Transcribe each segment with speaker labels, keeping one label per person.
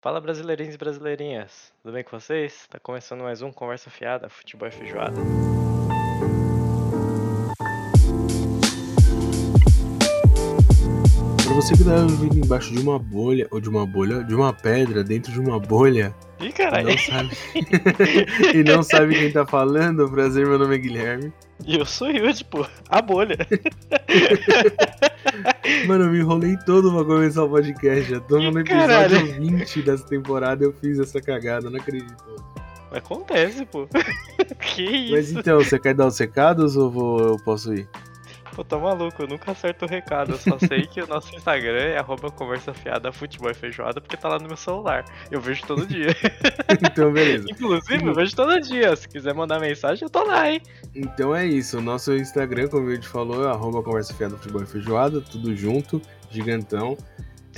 Speaker 1: Fala brasileirinhos e brasileirinhas, tudo bem com vocês? Tá começando mais um Conversa Fiada, Futebol e Feijoada.
Speaker 2: Você que tá vivendo embaixo de uma bolha, ou de uma bolha, de uma pedra, dentro de uma bolha,
Speaker 1: Ih,
Speaker 2: e
Speaker 1: caralho,
Speaker 2: não sabe, e não sabe quem tá falando, prazer, meu nome é Guilherme.
Speaker 1: e eu sou Yudi, pô, a bolha.
Speaker 2: Mano, eu me enrolei todo pra começar o podcast, já tô no episódio 20 dessa temporada, eu fiz essa cagada, não acredito.
Speaker 1: Acontece, pô. que
Speaker 2: Mas
Speaker 1: isso?
Speaker 2: então, você quer dar os recados ou vou, eu posso ir?
Speaker 1: Pô, tá maluco, eu nunca acerto o recado, eu só sei que o nosso Instagram é arroba Conversa Fiada, Futebol e Feijoada, porque tá lá no meu celular. Eu vejo todo dia.
Speaker 2: Então, beleza.
Speaker 1: Inclusive, eu vejo todo dia. Se quiser mandar mensagem, eu tô lá, hein?
Speaker 2: Então é isso, o nosso Instagram, como o Yudi falou, é arroba conversa fiada futebol e feijoada, tudo junto, gigantão.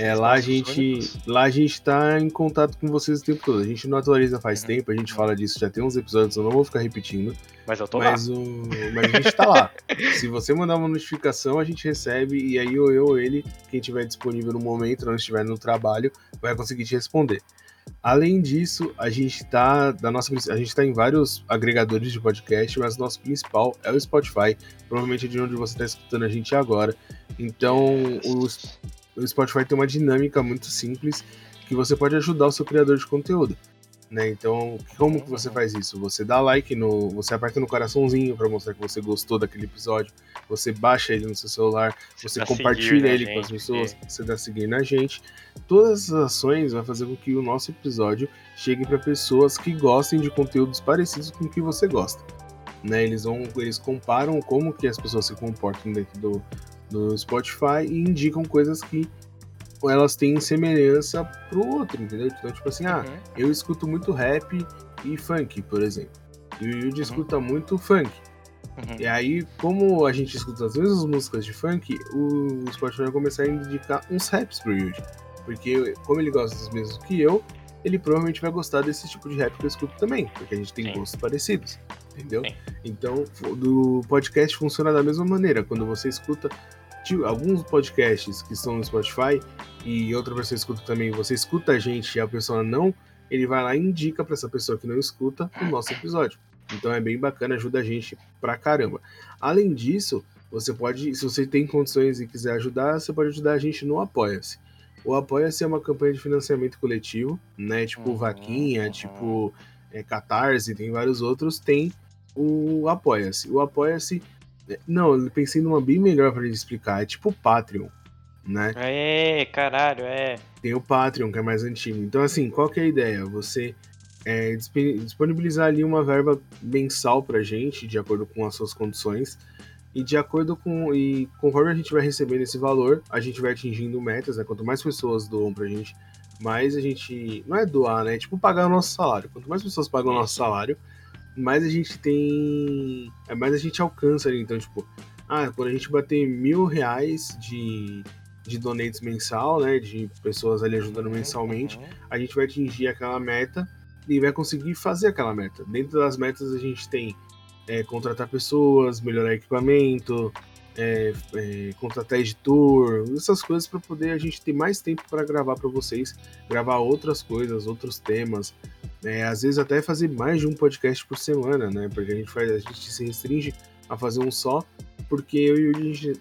Speaker 2: É, lá a gente lá a gente tá em contato com vocês o tempo todo. A gente não atualiza faz
Speaker 1: Uhum.
Speaker 2: tempo, a gente fala disso, já tem uns episódios, eu não vou ficar repetindo,
Speaker 1: Mas eu tô lá.
Speaker 2: mas, o, mas a gente tá lá. Se você mandar uma notificação, a gente recebe e aí ou eu ou ele, quem tiver disponível no momento, não estiver no trabalho, vai conseguir te responder. Além disso, a gente tá da nossa a gente tá em vários agregadores de podcast, mas o nosso principal é o Spotify, provavelmente é de onde você está escutando a gente agora. Então, os o Spotify tem uma dinâmica muito simples que você pode ajudar o seu criador de conteúdo. Né? Então, como que você faz isso? Você dá like no. Você aperta no coraçãozinho para mostrar que você gostou daquele episódio. Você baixa ele no seu celular, você
Speaker 1: dá
Speaker 2: compartilha ele com as
Speaker 1: gente,
Speaker 2: pessoas, você dá seguir na gente. Todas essas ações vão fazer com que o nosso episódio chegue para pessoas que gostem de conteúdos parecidos com o que você gosta. Né? Eles vão, eles comparam como que as pessoas se comportam dentro do, do Spotify e indicam coisas que elas têm semelhança pro outro, entendeu? Então, tipo assim, ah,
Speaker 1: Uhum.
Speaker 2: eu escuto muito rap e funk, por exemplo. E o Yuji
Speaker 1: Uhum.
Speaker 2: escuta muito funk.
Speaker 1: Uhum.
Speaker 2: E aí, como a gente escuta as mesmas músicas de funk, o Spotify vai começar a indicar uns raps pro Yuji. Porque, como ele gosta dos mesmos que eu, ele provavelmente vai gostar desse tipo de rap que eu escuto também. Porque a gente tem
Speaker 1: Sim.
Speaker 2: gostos parecidos. Entendeu?
Speaker 1: Sim.
Speaker 2: Então, o do podcast funciona da mesma maneira. Quando você escuta alguns podcasts que estão no Spotify e outra pessoa escuta também, você escuta a gente e a pessoa não, ele vai lá e indica pra essa pessoa que não escuta o nosso episódio. Então é bem bacana, ajuda a gente pra caramba. Além disso, você pode, se você tem condições e quiser ajudar, você pode ajudar a gente no Apoia-se. O Apoia-se é uma campanha de financiamento coletivo, né? Tipo
Speaker 1: Uhum,
Speaker 2: Vaquinha,
Speaker 1: uhum.
Speaker 2: tipo é, Catarse, tem vários outros. Tem o Apoia-se. O Apoia-se. Não, eu pensei numa bem melhor pra ele explicar. É tipo o Patreon, né?
Speaker 1: É, caralho, é.
Speaker 2: Tem o Patreon, que é mais antigo. Então, assim, qual que é a ideia? Você é, disp- disponibilizar ali uma verba mensal pra gente, de acordo com as suas condições. E de acordo com. E conforme a gente vai recebendo esse valor, a gente vai atingindo metas, né? Quanto mais pessoas doam pra gente, mais a gente. Não é doar, né? É tipo pagar o nosso salário. Quanto mais pessoas pagam o nosso salário, mais a gente tem. é, Mais a gente alcança ali. Então, tipo, ah, quando a gente bater mil reais de, de donates mensal, né? De pessoas ali ajudando mensalmente,
Speaker 1: Uhum.
Speaker 2: a gente vai atingir aquela meta e vai conseguir fazer aquela meta. Dentro das metas a gente tem é, contratar pessoas, melhorar equipamento, é, é, contratar editor, essas coisas para poder a gente ter mais tempo para gravar para vocês, gravar outras coisas, outros temas. É, às vezes até fazer mais de um podcast por semana, né? Porque a gente faz, a gente se restringe a fazer um só, porque eu e o Yuji,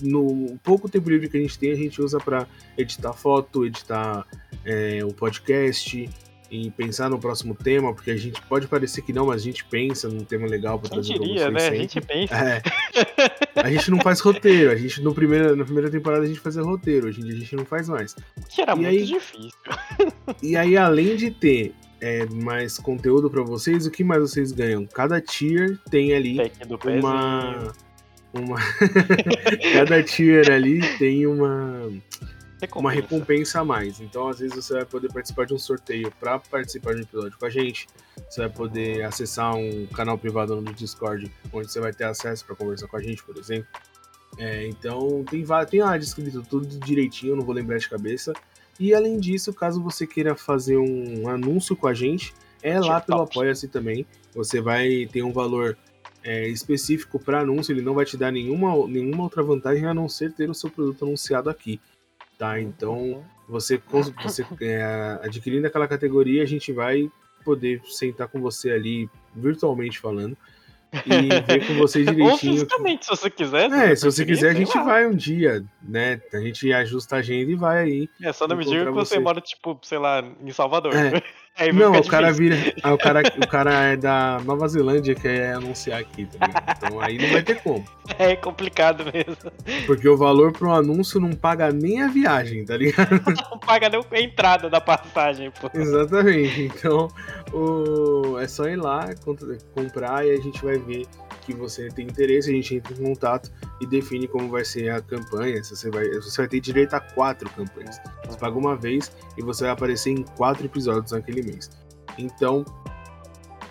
Speaker 2: no pouco tempo livre que a gente tem, a gente usa para editar foto, editar é, o podcast e pensar no próximo tema, porque a gente pode parecer que não, mas a gente pensa num tema legal para trazer
Speaker 1: diria, né? A gente pensa.
Speaker 2: É. A gente não faz roteiro, a gente no primeira, na primeira temporada a gente fazia roteiro, hoje em dia a gente não faz mais.
Speaker 1: Que era
Speaker 2: E
Speaker 1: muito
Speaker 2: aí?
Speaker 1: difícil.
Speaker 2: E aí, além de ter é, mais conteúdo para vocês, o que mais vocês ganham? Cada tier tem ali
Speaker 1: pezinho.
Speaker 2: uma. Uma. Cada tier ali tem uma, uma recompensa a mais. Então, às vezes, você vai poder participar de um sorteio para participar de um episódio com a gente. Você vai poder acessar um canal privado no Discord, onde você vai ter acesso para conversar com a gente, por exemplo. É, então, tem, tem lá descrito tudo direitinho, não vou lembrar de cabeça. E além disso, caso você queira fazer um anúncio com a gente, é lá pelo. Apoia-se também. Você vai ter um valor é, específico para anúncio, ele não vai te dar nenhuma, nenhuma outra vantagem a não ser ter o seu produto anunciado aqui. Tá? Então, Você, você é, adquirindo aquela categoria, a gente vai poder sentar com você ali, virtualmente falando, e ver com você direitinho. Ou
Speaker 1: fisicamente, se você quiser.
Speaker 2: É, se você quiser, a gente lá. vai um dia, né? A gente ajusta a agenda e vai aí.
Speaker 1: É, só não me diga que você, você mora, tipo, sei lá, em Salvador.
Speaker 2: É. não, o cara vira. Ah, o, cara, o cara é da Nova Zelândia que quer anunciar aqui, tá ligado? Então aí não vai ter como.
Speaker 1: É complicado mesmo.
Speaker 2: Porque o valor pro anúncio não paga nem a viagem, tá ligado?
Speaker 1: Não paga nem a entrada da passagem, pô.
Speaker 2: Exatamente. Então, o... é só ir lá, comprar e a gente vai ver que você tem interesse, a gente entra em contato e define como vai ser a campanha. Se você, vai, você vai ter direito a quatro campanhas. Você paga uma vez e você vai aparecer em quatro episódios naquele mês. Então,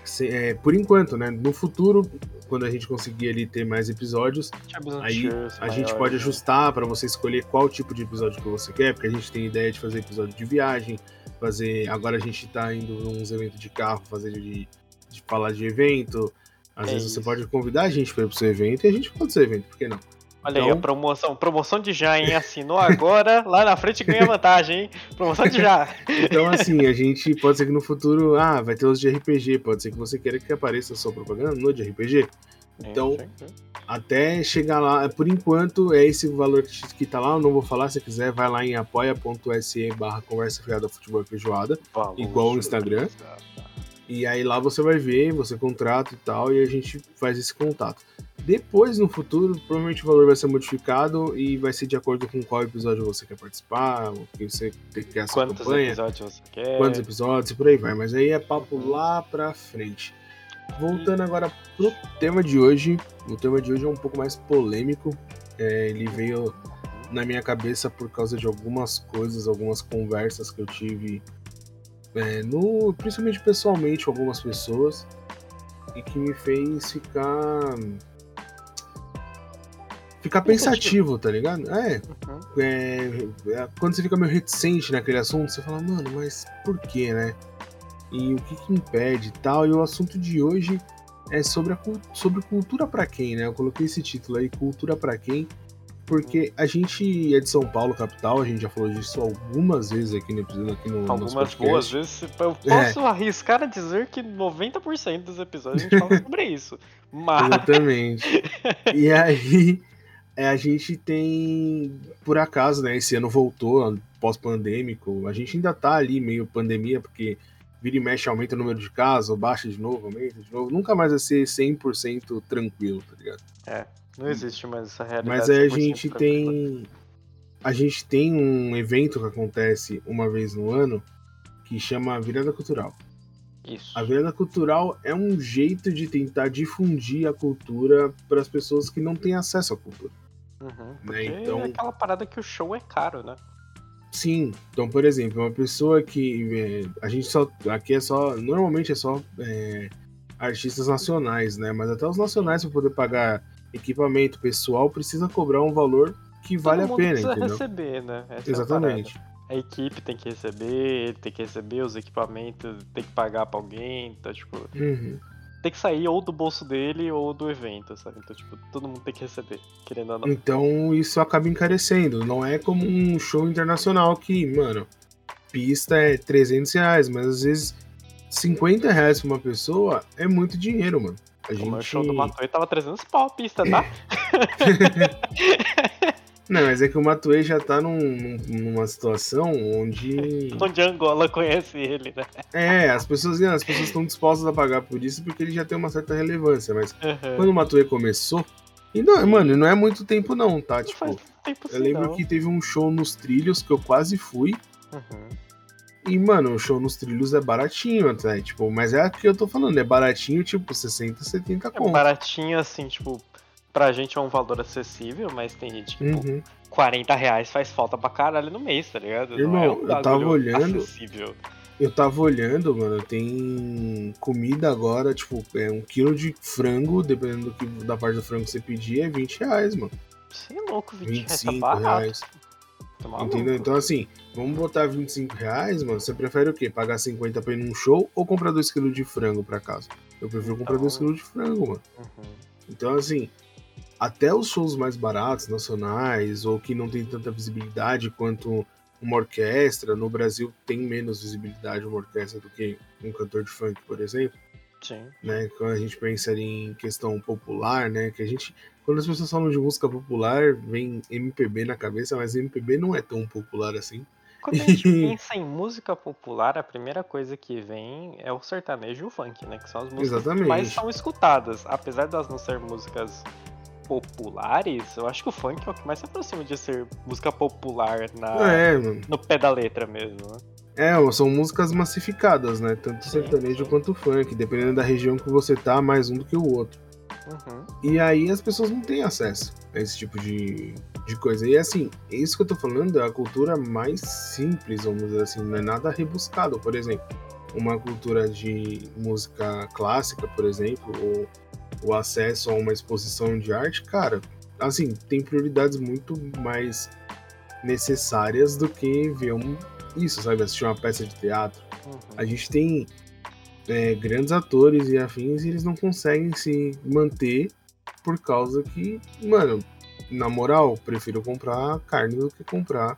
Speaker 2: se, é, por enquanto, né? No futuro, quando a gente conseguir ali ter mais episódios, aí a gente pode né? ajustar para você escolher qual tipo de episódio que você quer, porque a gente tem ideia de fazer episódio de viagem, fazer. Agora a gente tá indo uns eventos de carro, fazer de, de falar de evento, às é vezes isso. você pode convidar a gente para ir pro seu evento e a gente pode ser evento, por que não?
Speaker 1: Olha então... aí, a promoção, promoção de já, hein? Assinou agora, lá na frente ganha vantagem, hein? Promoção de já.
Speaker 2: Então, assim, a gente pode ser que no futuro, ah, vai ter os de RPG, pode ser que você queira que apareça a sua propaganda no de RPG. Então, até chegar lá, por enquanto, é esse valor que, que tá lá, eu não vou falar, se quiser, vai lá em apoia.se barra conversa fiada futebol feijoada, igual o Instagram. E aí lá você vai ver, você contrata e tal, e a gente faz esse contato. Depois, no futuro, provavelmente o valor vai ser modificado e vai ser de acordo com qual episódio você quer participar, o que você quer essa
Speaker 1: Quantos
Speaker 2: campanha.
Speaker 1: episódios você quer.
Speaker 2: Quantos episódios e por aí vai. Mas aí é papo lá pra frente. Voltando agora pro tema de hoje. O tema de hoje é um pouco mais polêmico. É, ele veio na minha cabeça por causa de algumas coisas, algumas conversas que eu tive é, no, principalmente pessoalmente com algumas pessoas, e que me fez ficar. Ficar pensativo, tá ligado? É, uhum. é, é, Quando você fica meio reticente naquele assunto, você fala, mano, mas por quê, né? E o que, que impede e tal. E o assunto de hoje é sobre, a, sobre cultura para quem, né? Eu coloquei esse título aí, Cultura para quem porque a gente é de São Paulo, capital, a gente já falou disso algumas vezes aqui no episódio, aqui no
Speaker 1: Algumas boas vezes. Eu posso é. arriscar a dizer que 90% dos episódios a gente fala sobre isso. Mas...
Speaker 2: Exatamente. e aí, é, a gente tem, por acaso, né, esse ano voltou, pós-pandêmico, a gente ainda tá ali meio pandemia, porque vira e mexe, aumenta o número de casos, baixa de novo, aumenta de novo. Nunca mais vai ser 100% tranquilo, tá ligado?
Speaker 1: É. Não existe mais essa realidade.
Speaker 2: Mas aí a gente tem. A gente tem um evento que acontece uma vez no ano que chama Virada Cultural.
Speaker 1: Isso.
Speaker 2: A virada cultural é um jeito de tentar difundir a cultura para as pessoas que não têm acesso à cultura.
Speaker 1: Uhum, né? Então, é aquela parada que o show é caro, né?
Speaker 2: Sim. Então, por exemplo, uma pessoa que é, a gente só aqui é só normalmente é só é, artistas nacionais, né? Mas até os nacionais para poder pagar equipamento pessoal precisa cobrar um valor que vale a pena,
Speaker 1: precisa
Speaker 2: entendeu?
Speaker 1: receber, né? Essa
Speaker 2: é Exatamente.
Speaker 1: É a, a, equipe tem que receber, tem que receber os equipamentos, tem que pagar pra alguém, tá tipo.
Speaker 2: Uhum.
Speaker 1: Tem que sair ou do bolso dele ou do evento, sabe? Então, tipo, todo mundo tem que receber, querendo ou não.
Speaker 2: Então isso acaba encarecendo. Não é como um show internacional que, mano, pista é 300 reais, mas às vezes 50 reais pra uma pessoa é muito dinheiro, mano. A gente... O
Speaker 1: show do Matuê tava 300 pau a pista, tá?
Speaker 2: Não, mas é que o Matuê já tá num, numa situação onde.
Speaker 1: onde a Angola conhece ele, né?
Speaker 2: É, as pessoas as pessoas estão dispostas a pagar por isso porque ele já tem uma certa relevância. Mas uhum. quando o Matuê começou. E não, mano, não é muito tempo não, tá?
Speaker 1: Não
Speaker 2: tipo,
Speaker 1: tempo
Speaker 2: eu lembro
Speaker 1: não.
Speaker 2: que teve um show nos trilhos que eu quase fui.
Speaker 1: Uhum.
Speaker 2: E, mano, o show nos trilhos é baratinho, até, tipo, mas é o que eu tô falando, é baratinho, tipo, 60, 70 conto.
Speaker 1: É baratinho, assim, tipo, pra gente é um valor acessível, mas tem gente que, uhum. 40 reais faz falta pra caralho no mês, tá ligado?
Speaker 2: Irmão,
Speaker 1: é um
Speaker 2: eu tava olhando.
Speaker 1: Acessível.
Speaker 2: Eu tava olhando, mano, tem comida agora, tipo, é um quilo de frango, dependendo do que, da parte do frango que você pedir, é 20 reais, mano.
Speaker 1: Você é louco, 20
Speaker 2: 25
Speaker 1: reais tá
Speaker 2: reais. Tá Entendeu? Então, assim, vamos botar 25 reais, mano. Você prefere o quê? Pagar 50 pra ir num show ou comprar 2kg de frango pra casa? Eu prefiro então... comprar 2kg de frango, mano. Uhum. Então, assim, até os shows mais baratos, nacionais, ou que não tem tanta visibilidade quanto uma orquestra. No Brasil tem menos visibilidade uma orquestra do que um cantor de funk, por exemplo.
Speaker 1: Sim.
Speaker 2: Né? Quando a gente pensa em questão popular, né? Que a gente. Quando as pessoas falam de música popular, vem MPB na cabeça, mas MPB não é tão popular assim.
Speaker 1: Quando a gente pensa em música popular, a primeira coisa que vem é o sertanejo e o funk, né? Que são as músicas
Speaker 2: Exatamente.
Speaker 1: que mais são escutadas. Apesar de elas não serem músicas populares, eu acho que o funk é o que mais se aproxima de ser música popular na,
Speaker 2: É,
Speaker 1: no pé da letra mesmo, né?
Speaker 2: É, são músicas massificadas, né? Tanto
Speaker 1: Sim,
Speaker 2: sertanejo
Speaker 1: sim.
Speaker 2: quanto funk. Dependendo da região que você tá, mais um do que o outro.
Speaker 1: Uhum.
Speaker 2: E aí as pessoas não têm acesso a esse tipo de, de coisa. E assim, isso que eu tô falando é a cultura mais simples, vamos dizer assim, não é nada rebuscado. Por exemplo, uma cultura de música clássica, por exemplo, ou o acesso a uma exposição de arte, cara, assim, tem prioridades muito mais necessárias do que ver um, isso, sabe? Assistir uma peça de teatro.
Speaker 1: Uhum.
Speaker 2: A gente tem é, grandes atores e afins e eles não conseguem se manter por causa que, mano, na moral, prefiro comprar carne do que comprar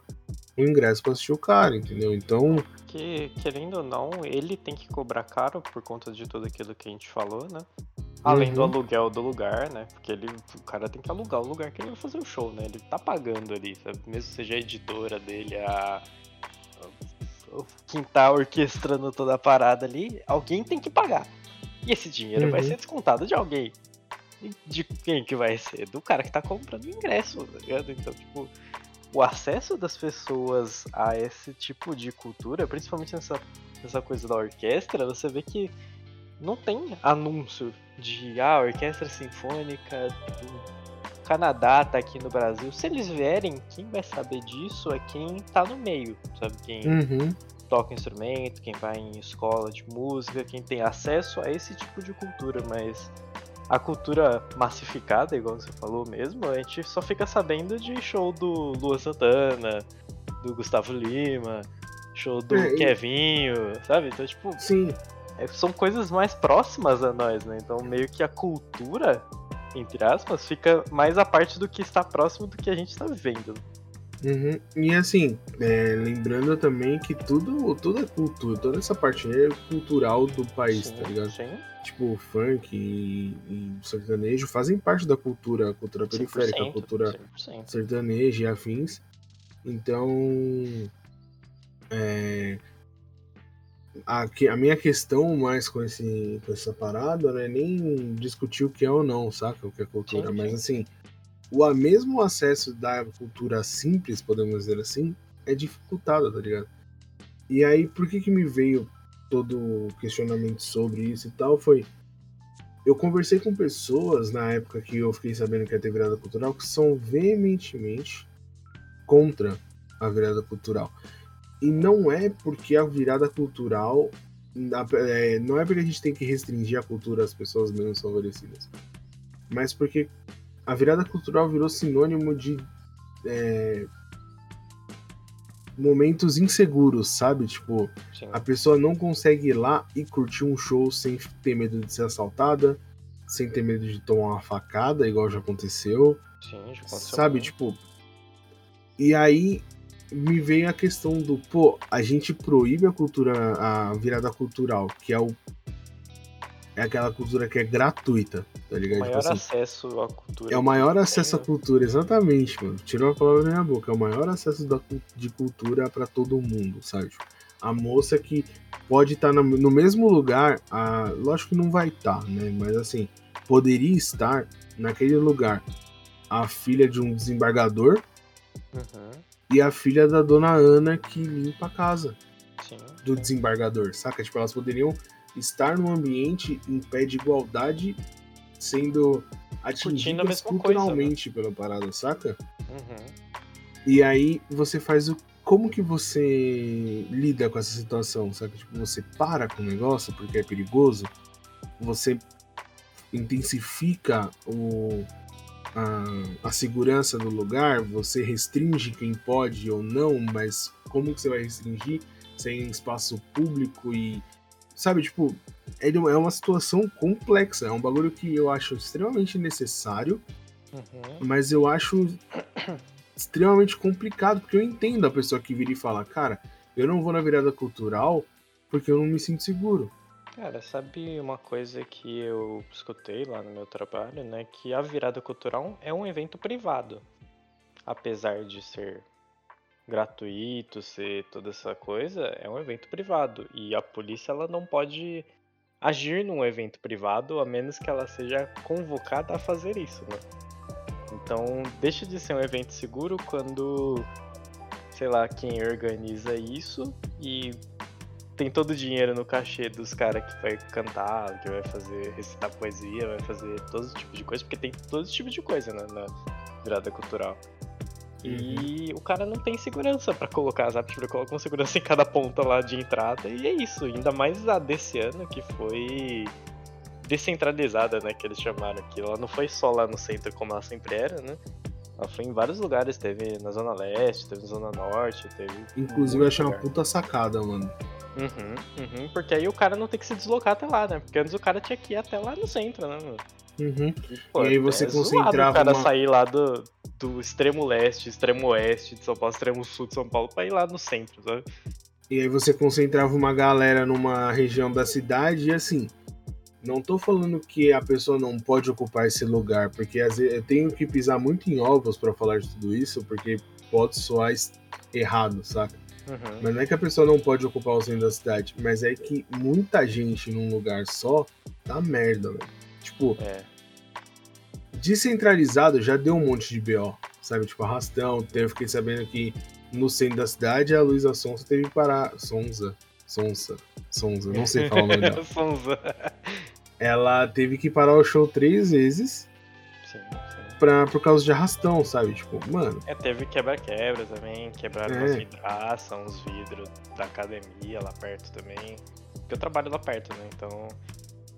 Speaker 2: o ingresso pra assistir o cara, entendeu? Então,
Speaker 1: Que, querendo ou não, ele tem que cobrar caro por conta de tudo aquilo que a gente falou, né? Além do
Speaker 2: Uhum.
Speaker 1: aluguel do lugar, né? Porque ele, o cara tem que alugar o lugar que ele vai fazer o show, né? Ele tá pagando ali, sabe? Mesmo seja a editora dele, a. Quem tá orquestrando toda a parada ali, alguém tem que pagar. E esse dinheiro vai
Speaker 2: Uhum.
Speaker 1: ser descontado de alguém. E de quem que vai ser? Do cara que tá comprando ingresso, tá ligado? Então, tipo, o acesso das pessoas a esse tipo de cultura, principalmente nessa, nessa coisa da orquestra, você vê que não tem anúncio de ah, orquestra sinfônica do Canadá tá aqui no Brasil. Se eles vierem, quem vai saber disso é quem tá no meio, sabe? Quem
Speaker 2: uhum,
Speaker 1: toca instrumento, quem vai em escola de música, quem tem acesso a esse tipo de cultura, mas a cultura massificada, igual você falou mesmo, a gente só fica sabendo de show do Lua Santana, do Gustavo Lima, show do
Speaker 2: É,
Speaker 1: Kevinho, sabe? Então, tipo,
Speaker 2: sim,
Speaker 1: são coisas mais próximas a nós, né? Então, meio que a cultura, entre aspas, fica mais a parte do que está próximo do que a gente está vivendo.
Speaker 2: uhum. E assim, é, lembrando também que tudo, tudo é cultura, toda essa parte é cultural do país,
Speaker 1: sim,
Speaker 2: tá ligado?
Speaker 1: sim,
Speaker 2: Tipo, funk e, e sertanejo fazem parte da cultura, a cultura periférica, a
Speaker 1: 100%,
Speaker 2: cultura
Speaker 1: 100%.
Speaker 2: sertaneja e afins. Então, é, a, a minha questão mais com, esse, com essa parada não é nem discutir o que é ou não, saca? O que é cultura,
Speaker 1: Sim,
Speaker 2: mas
Speaker 1: sim.
Speaker 2: assim, o a- mesmo acesso da cultura simples, podemos dizer assim, é dificultado, tá ligado? E aí, por que que me veio todo o questionamento sobre isso e tal? Foi. Eu conversei com pessoas na época que eu fiquei sabendo que ia ter virada cultural que são veementemente contra a virada cultural. E não é porque a virada cultural. é, não é porque a gente tem que restringir a cultura às pessoas menos favorecidas. Mas porque a virada cultural virou sinônimo de. é, momentos inseguros, sabe? Tipo,
Speaker 1: sim.
Speaker 2: a pessoa não consegue ir lá e curtir um show sem ter medo de ser assaltada, sem ter medo de tomar uma facada, igual já aconteceu.
Speaker 1: Sim, já aconteceu
Speaker 2: Sabe,
Speaker 1: muito.
Speaker 2: tipo. E aí me veio a questão do, pô, a gente proíbe a cultura, a virada cultural, que é o. É aquela cultura que é gratuita, tá
Speaker 1: o
Speaker 2: ligado? Tipo
Speaker 1: maior
Speaker 2: assim,
Speaker 1: acesso à cultura.
Speaker 2: é o maior acesso à cultura, exatamente, mano. Tirou a palavra da minha boca. É o maior acesso da, de cultura pra todo mundo, sabe? Tipo, A moça que pode estar no, no mesmo lugar, a, lógico que não vai estar, né? Mas assim, poderia estar naquele lugar a filha de um desembargador
Speaker 1: Uhum,
Speaker 2: e a filha da dona Ana que limpa a casa
Speaker 1: sim.
Speaker 2: do desembargador, saca? Tipo, elas poderiam estar num ambiente em pé de igualdade, sendo atingidas
Speaker 1: mesma coisa, né?
Speaker 2: culturalmente pela parada, saca?
Speaker 1: Uhum.
Speaker 2: E aí você faz o. Como que você lida com essa situação, sabe? Tipo, você para com o negócio porque é perigoso, você intensifica o, a, a segurança do lugar, você restringe quem pode ou não, mas como que você vai restringir sem espaço público e. Sabe, tipo, é é uma situação complexa, é um bagulho que eu acho extremamente necessário,
Speaker 1: Uhum.
Speaker 2: mas eu acho extremamente complicado, porque eu entendo a pessoa que vira e fala, cara, eu não vou na virada cultural porque eu não me sinto seguro.
Speaker 1: Cara, sabe uma coisa que eu escutei lá no meu trabalho, né? Que a virada cultural é um evento privado. Apesar de ser gratuito, ser toda essa coisa, é um evento privado. E a polícia ela não pode agir num evento privado a menos que ela seja convocada a fazer isso, né? Então deixa de ser um evento seguro quando, sei lá, quem organiza isso e tem todo o dinheiro no cachê dos caras que vai cantar, que vai fazer, recitar poesia, vai fazer todo tipo de coisa, porque tem todo tipo de coisa né, na virada cultural. E uhum. o cara não tem segurança para colocar as apps, ele coloca uma segurança em cada ponta lá de entrada, e é isso. Ainda mais a desse ano, que foi descentralizada, né, que eles chamaram aqui. Ela não foi só lá no centro como ela sempre era, né? Ela foi em vários lugares, teve na Zona Leste, teve na Zona Norte, teve.
Speaker 2: Inclusive, eu achei uma puta sacada, mano.
Speaker 1: Uhum, uhum, porque aí o cara não tem que se deslocar até lá, né? Porque antes o cara tinha que ir até lá no centro, né?
Speaker 2: Uhum. Pô, e aí você é concentrava.
Speaker 1: O cara
Speaker 2: uma...
Speaker 1: sair lá do, do extremo leste, extremo oeste de São Paulo, extremo sul de São Paulo, pra ir lá no centro, sabe?
Speaker 2: E aí você concentrava uma galera numa região da cidade e assim. Não tô falando que a pessoa não pode ocupar esse lugar, porque às vezes eu tenho que pisar muito em ovos para falar de tudo isso, porque pode soar errado, saca? Uhum. Mas não é que a pessoa não pode ocupar o centro da cidade, mas é que muita gente num lugar só dá merda, velho. Tipo, é. descentralizado já deu um monte de BO, sabe? Tipo, arrastão. Eu fiquei sabendo que no centro da cidade a Luísa Sonsa teve que parar. Sonza. Sonsa. Sonza, não sei falar o nome dela. Sonza. Ela teve que parar o show três vezes. Pra, por causa de arrastão, sabe? Tipo, mano.
Speaker 1: É, teve quebra-quebra também, quebraram é. umas vidraças, uns vidros da academia lá perto também. Porque eu trabalho lá perto, né? Então.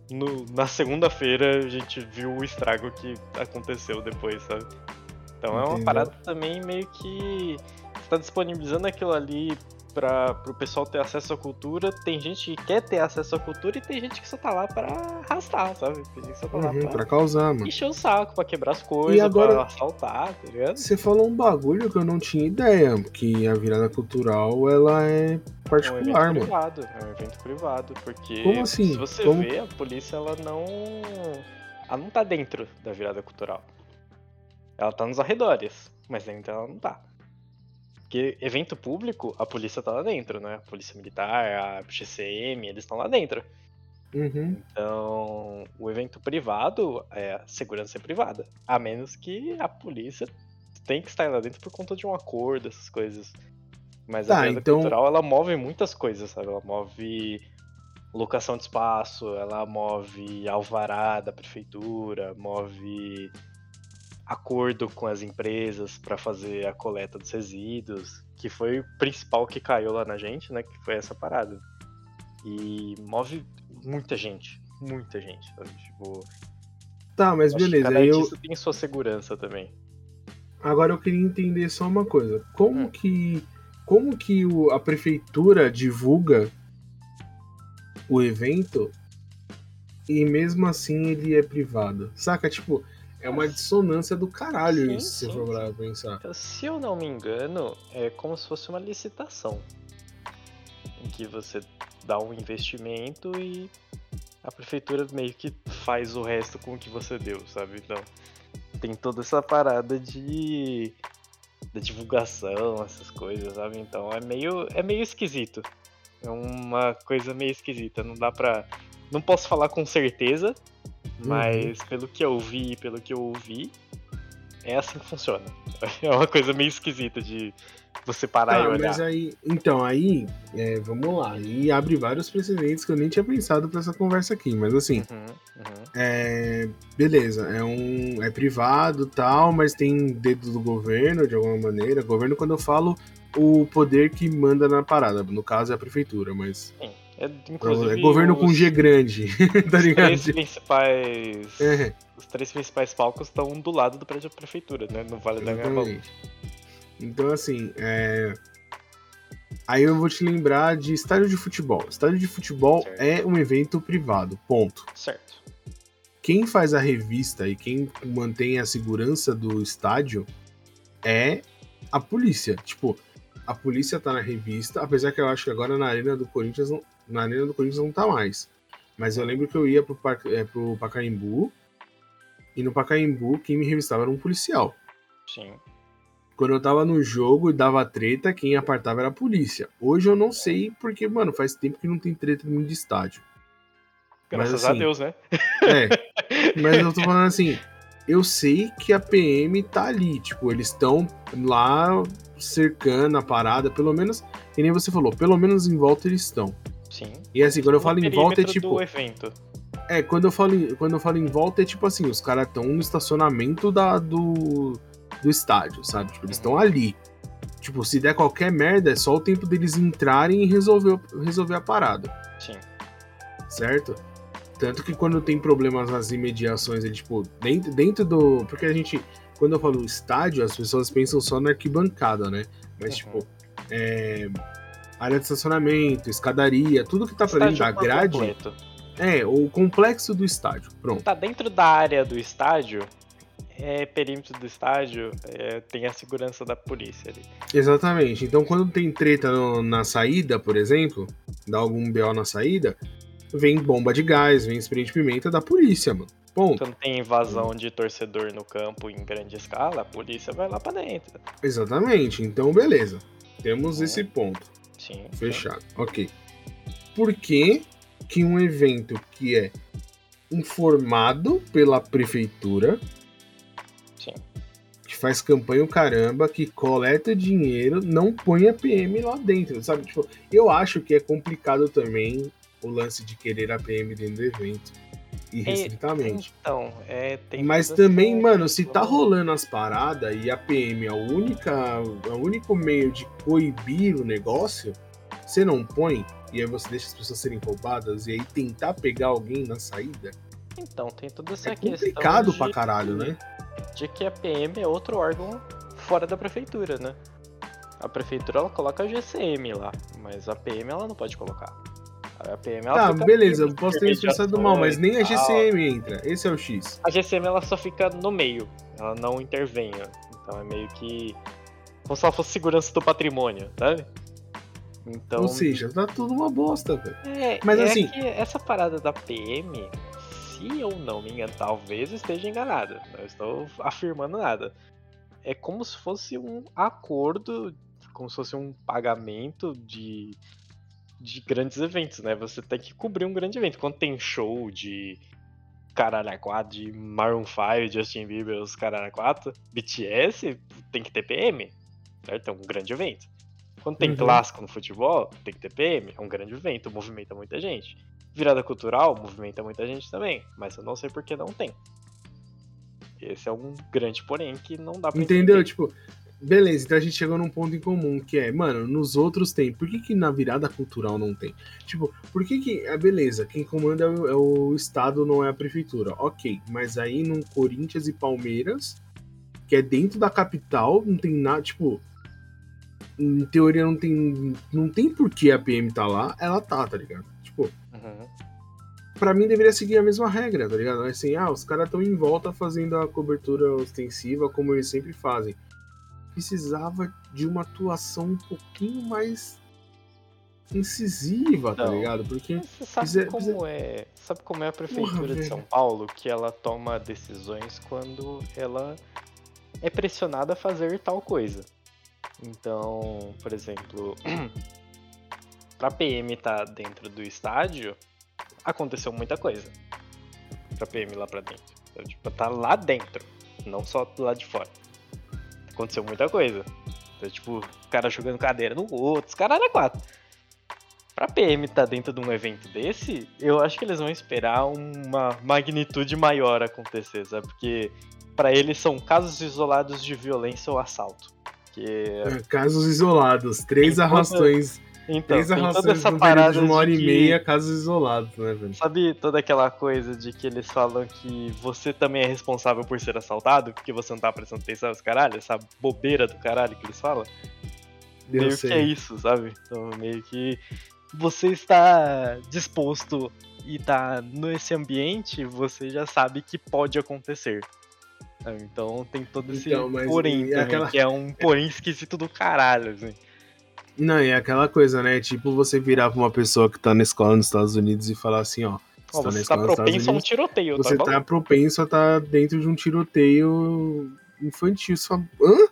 Speaker 1: No, na segunda-feira a gente viu o estrago que aconteceu depois, sabe? Então Entendeu? é uma parada também meio que. Você tá disponibilizando aquilo ali para o pessoal ter acesso à cultura. Tem gente que quer ter acesso à cultura e tem gente que só tá lá para arrastar, sabe? Tem gente que só tá
Speaker 2: uhum, lá pra, pra causar, mano.
Speaker 1: Encher o saco, pra quebrar as coisas, e agora, pra assaltar, tá ligado?
Speaker 2: Você falou um bagulho que eu não tinha ideia, que a virada cultural, ela é particular,
Speaker 1: é um
Speaker 2: mano.
Speaker 1: Privado, é um evento privado, porque
Speaker 2: Como assim?
Speaker 1: se você
Speaker 2: Como...
Speaker 1: vê, a polícia, ela não... Ela não tá dentro da virada cultural. Ela tá nos arredores, mas dentro ela não tá. Porque evento público, a polícia tá lá dentro, né? A polícia militar, a GCM, eles estão lá dentro.
Speaker 2: Uhum.
Speaker 1: Então, o evento privado, é, a segurança é privada. A menos que a polícia tem que estar lá dentro por conta de um acordo, essas coisas. Mas tá, a venda então... cultural, ela move muitas coisas, sabe? Ela move locação de espaço, ela move alvará da prefeitura, move acordo com as empresas para fazer a coleta dos resíduos, que foi o principal que caiu lá na gente, né? Que foi essa parada. E move muita gente, muita gente, sabe? Tipo.
Speaker 2: Tá, mas beleza. cada eu...
Speaker 1: tem sua segurança também.
Speaker 2: Agora eu queria entender só uma coisa. Como hum. que. Como que o, a prefeitura divulga o evento e mesmo assim ele é privado? Saca? Tipo, é uma dissonância do caralho sim, isso, sim, se for pra pensar.
Speaker 1: Então, se eu não me engano, é como se fosse uma licitação. Em que você dá um investimento e a prefeitura meio que faz o resto com o que você deu, sabe? Então, tem toda essa parada de da divulgação, essas coisas, sabe? Então é meio é meio esquisito. É uma coisa meio esquisita, não dá pra não posso falar com certeza, mas uhum. pelo que eu vi, pelo que eu ouvi, é assim que funciona. É uma coisa meio esquisita de você parar tá, e olhar.
Speaker 2: Mas aí, então, aí, é, vamos lá. E abre vários precedentes que eu nem tinha pensado para essa conversa aqui. Mas assim, uhum, uhum. É, beleza, é um. É privado tal, mas tem dedo do governo de alguma maneira. Governo, quando eu falo o poder que manda na parada, no caso é a prefeitura, mas.
Speaker 1: Sim. É, inclusive,
Speaker 2: é governo com G grande, tá ligado?
Speaker 1: Os três principais, é. os três principais palcos estão do lado do prédio da prefeitura, né? No Vale Exatamente. da Garbaú.
Speaker 2: Então, assim, é... aí eu vou te lembrar de estádio de futebol. Estádio de futebol certo. é um evento privado, ponto.
Speaker 1: Certo.
Speaker 2: Quem faz a revista e quem mantém a segurança do estádio é a polícia. Tipo, a polícia tá na revista, apesar que eu acho que agora na Arena do Corinthians não, na Arena do Corinthians não tá mais. Mas eu lembro que eu ia pro, é, pro Pacaembu e no Pacaembu quem me revistava era um policial.
Speaker 1: Sim.
Speaker 2: Quando eu tava no jogo e dava treta, quem apartava era a polícia. Hoje eu não sei, porque, mano, faz tempo que não tem treta no de estádio.
Speaker 1: Graças mas, assim, a Deus, né?
Speaker 2: É. Mas eu tô falando assim, eu sei que a PM tá ali, tipo, eles estão lá cercando a parada, pelo menos, que nem você falou, pelo menos em volta eles estão.
Speaker 1: Sim.
Speaker 2: E assim, quando eu falo em volta é tipo.
Speaker 1: Do evento.
Speaker 2: É, quando eu falo em, quando eu falo em volta é tipo assim, os caras estão no estacionamento da, do, do estádio, sabe? Tipo, eles estão uhum. ali. Tipo, se der qualquer merda, é só o tempo deles entrarem e resolver, resolver a parada.
Speaker 1: Sim.
Speaker 2: Certo? Tanto que quando tem problemas nas imediações, ele, tipo, dentro, dentro do. Porque a gente, quando eu falo estádio, as pessoas pensam só na arquibancada, né? Mas, uhum. tipo, é, área de estacionamento, escadaria, tudo que tá pra dentro da grade. Completo. É, o complexo do estádio. Pronto.
Speaker 1: Tá dentro da área do estádio, é, perímetro do estádio, é, tem a segurança da polícia ali.
Speaker 2: Exatamente. Então, quando tem treta no, na saída, por exemplo, dá algum BO na saída, vem bomba de gás, vem spray de pimenta da polícia, mano. Ponto.
Speaker 1: Quando tem invasão de torcedor no campo em grande escala, a polícia vai lá pra dentro.
Speaker 2: Exatamente. Então, beleza. Temos é. esse ponto.
Speaker 1: Sim.
Speaker 2: Fechado. Sim. Ok. Por que, que um evento que é informado pela prefeitura,
Speaker 1: Sim.
Speaker 2: que faz campanha o caramba, que coleta dinheiro, não põe a PM lá dentro, sabe? Tipo, eu acho que é complicado também o lance de querer a PM dentro do evento. Irrestritamente.
Speaker 1: Então, é,
Speaker 2: Mas também, mano, se tá rolando as paradas e a PM é única, o único meio de coibir o negócio, você não põe e aí você deixa as pessoas serem roubadas e aí tentar pegar alguém na saída.
Speaker 1: Então, tem toda essa
Speaker 2: é questão. É complicado pra caralho, né?
Speaker 1: De que a PM é outro órgão fora da prefeitura, né? A prefeitura ela coloca a GCM lá, mas a PM ela não pode colocar. A PM ela
Speaker 2: Tá, beleza, eu posso ter expressado mal, mas nem a GCM entra. Esse é o X.
Speaker 1: A GCM ela só fica no meio, ela não intervém. Então é meio que. Como se ela fosse segurança do patrimônio, sabe?
Speaker 2: Então. Ou seja, tá tudo uma bosta, velho.
Speaker 1: É, mas é assim. essa parada da PM, se eu não me engano, talvez esteja enganado. Não estou afirmando nada. É como se fosse um acordo, como se fosse um pagamento de de grandes eventos, né? Você tem que cobrir um grande evento. Quando tem show de caralho 4, de Maroon 5, Justin Bieber, os caralho 4, BTS, tem que ter PM, certo? É um grande evento. Quando tem uhum. clássico no futebol, tem que ter PM, é um grande evento, movimenta muita gente. Virada cultural, movimenta muita gente também, mas eu não sei por que não tem. Esse é um grande porém que não dá pra
Speaker 2: Entendeu? Entender. Tipo, Beleza, então a gente chegou num ponto em comum, que é, mano, nos outros tem. Por que, que na virada cultural não tem? Tipo, por que que. É beleza, quem comanda é o, é o, Estado, não é a prefeitura. Ok, mas aí no Corinthians e Palmeiras, que é dentro da capital, não tem nada. Tipo, em teoria não tem. Não tem por que a PM tá lá, ela tá, tá ligado? Tipo. Uhum. Pra mim deveria seguir a mesma regra, tá ligado? Assim, ah, os caras estão em volta fazendo a cobertura ostensiva como eles sempre fazem precisava de uma atuação um pouquinho mais incisiva, tá ligado? Porque
Speaker 1: você sabe como é, sabe como é a prefeitura Porra, de São Paulo que ela toma decisões quando ela é pressionada a fazer tal coisa. Então, por exemplo, pra PM estar tá dentro do estádio, aconteceu muita coisa. Pra PM lá pra dentro. Então, tipo, tá lá dentro, não só do lado de fora aconteceu muita coisa. Então, tipo, o cara jogando cadeira no outro, os caras quatro. Pra PM estar tá dentro de um evento desse, eu acho que eles vão esperar uma magnitude maior acontecer, sabe? Porque para eles são casos isolados de violência ou assalto. Que...
Speaker 2: É, casos isolados, três arrastões então, Três
Speaker 1: toda essa parada
Speaker 2: de uma hora de e meia, casos isolados, né, velho?
Speaker 1: Sabe toda aquela coisa de que eles falam que você também é responsável por ser assaltado, porque você não tá prestando atenção nos caralho? Essa bobeira do caralho que eles falam? Eu meio sei. que é isso, sabe? Então, meio que você está disposto e tá nesse ambiente, você já sabe que pode acontecer. Então tem todo esse
Speaker 2: Então,
Speaker 1: porém também,
Speaker 2: aquela-
Speaker 1: que é um porém esquisito do caralho, assim.
Speaker 2: Não, é aquela coisa, né? Tipo você virar pra uma pessoa que tá na escola nos Estados Unidos e falar assim, ó.
Speaker 1: Ó,
Speaker 2: tá na
Speaker 1: você tá propenso a um tiroteio,
Speaker 2: você
Speaker 1: tá
Speaker 2: tá propenso a estar dentro de um tiroteio infantil. Você fala, hã?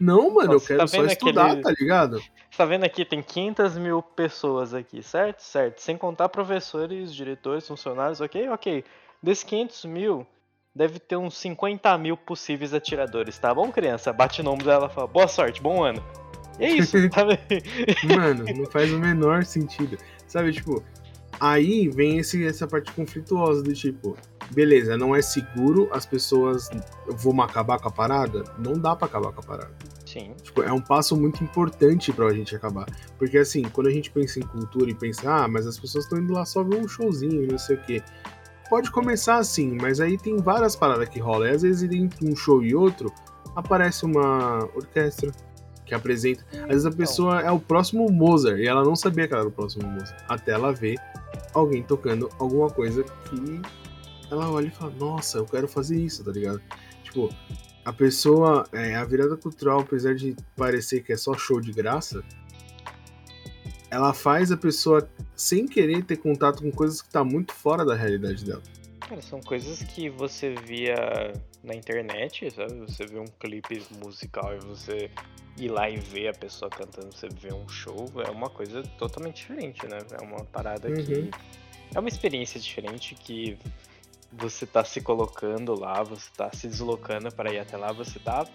Speaker 2: Não, mano, eu
Speaker 1: Você
Speaker 2: quero
Speaker 1: tá
Speaker 2: só estudar,
Speaker 1: aquele-
Speaker 2: tá ligado?
Speaker 1: Você tá vendo aqui, tem 500 mil pessoas aqui, certo? Certo. Sem contar professores, diretores, funcionários, ok? Ok. Desses 500 mil, deve ter uns 50 mil possíveis atiradores, tá bom, criança? Bate o nome dela e fala, boa sorte, bom ano. É isso, tá vendo?
Speaker 2: Mano, não faz o menor sentido. Sabe, tipo, aí vem esse, essa parte conflituosa do tipo, beleza, não é seguro, as pessoas vão acabar com a parada? Não dá pra acabar com a parada.
Speaker 1: Sim.
Speaker 2: Tipo, é um passo muito importante pra gente acabar. Porque assim, quando a gente pensa em cultura e pensa, ah, mas as pessoas estão indo lá só ver um showzinho, não sei o quê. Pode começar assim, mas aí tem várias paradas que rolam. E às vezes entre um show e outro, aparece uma orquestra que apresenta. Às vezes a
Speaker 1: Então.
Speaker 2: pessoa é o próximo Mozart e ela não sabia que ela era o próximo Mozart. Até ela ver alguém tocando alguma coisa que ela olha e fala, nossa, eu quero fazer isso, tá ligado? Tipo, a pessoa, é, a virada cultural, apesar de parecer que é só show de graça, ela faz a pessoa sem querer ter contato com coisas que tá muito fora da realidade dela.
Speaker 1: Cara, são coisas que você via na internet, sabe? Você vê um clipe musical e você ir lá e ver a pessoa cantando, você vê um show, é uma coisa totalmente diferente, né? É uma parada
Speaker 2: Uhum.
Speaker 1: que. É uma experiência diferente que você tá se colocando lá, você tá se deslocando para ir até lá, você tá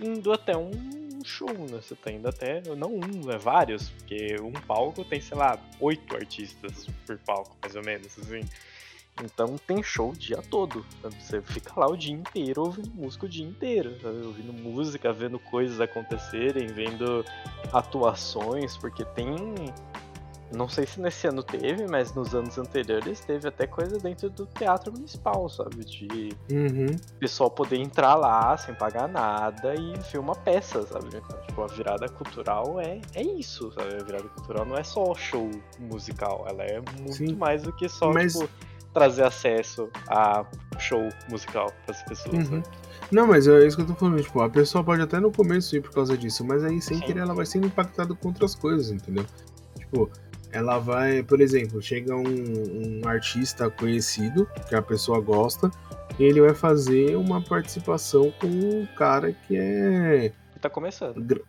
Speaker 1: indo até um show, né? Você tá indo até. Não um, é vários, porque um palco tem, sei lá, oito artistas por palco, mais ou menos, assim. Então tem show o dia todo. sabe? Você fica lá o dia inteiro ouvindo música o dia inteiro. sabe? Ouvindo música, vendo coisas acontecerem, vendo atuações, porque tem. Não sei se nesse ano teve, mas nos anos anteriores teve até coisa dentro do teatro municipal, sabe? De
Speaker 2: Uhum.
Speaker 1: pessoal poder entrar lá sem pagar nada e ver uma peça, sabe? Tipo, a virada cultural é, é isso, sabe? A virada cultural não é só show musical, ela é muito
Speaker 2: Sim.
Speaker 1: mais do que só,
Speaker 2: Mas-
Speaker 1: tipo, trazer acesso a show musical para as pessoas,
Speaker 2: Uhum.
Speaker 1: sabe?
Speaker 2: Não, mas é isso que eu tô falando, tipo, a pessoa pode até no começo ir por causa disso, mas aí sem
Speaker 1: Sim.
Speaker 2: querer ela vai sendo impactada com outras coisas, entendeu? Tipo, ela vai, por exemplo, chega um, um artista conhecido, que a pessoa gosta, e ele vai fazer uma participação com um cara que é.
Speaker 1: Tá começando.
Speaker 2: gra-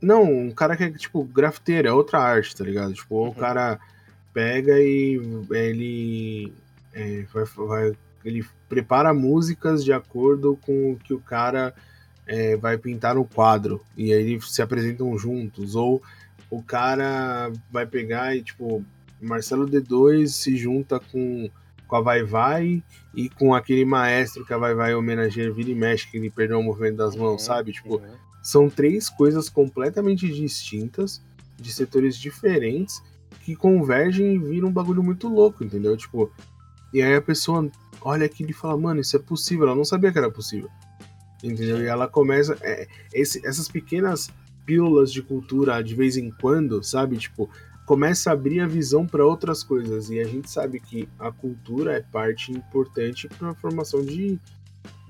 Speaker 2: Não, um cara que é tipo grafiteiro, é outra arte, tá ligado? Tipo,
Speaker 1: Uhum.
Speaker 2: o cara pega e ele é, vai, vai- ele prepara músicas de acordo com o que o cara é, vai pintar no quadro e aí eles se apresentam juntos ou o cara vai pegar e tipo Marcelo D2 se junta com com a Vai Vai e com aquele maestro que a Vai Vai homenageia vira e mexe que ele perdeu o movimento das mãos,
Speaker 1: Uhum,
Speaker 2: sabe? Tipo,
Speaker 1: uhum.
Speaker 2: são três coisas completamente distintas, de setores diferentes, que convergem e viram um bagulho muito louco, entendeu? Tipo, e aí a pessoa olha aquilo e fala, mano, isso é possível, ela não sabia que era possível. Entendeu? E ela começa. é, esse- essas pequenas pílulas de cultura de vez em quando, sabe? Tipo, começa a abrir a visão para outras coisas. E a gente sabe que a cultura é parte importante para a formação de,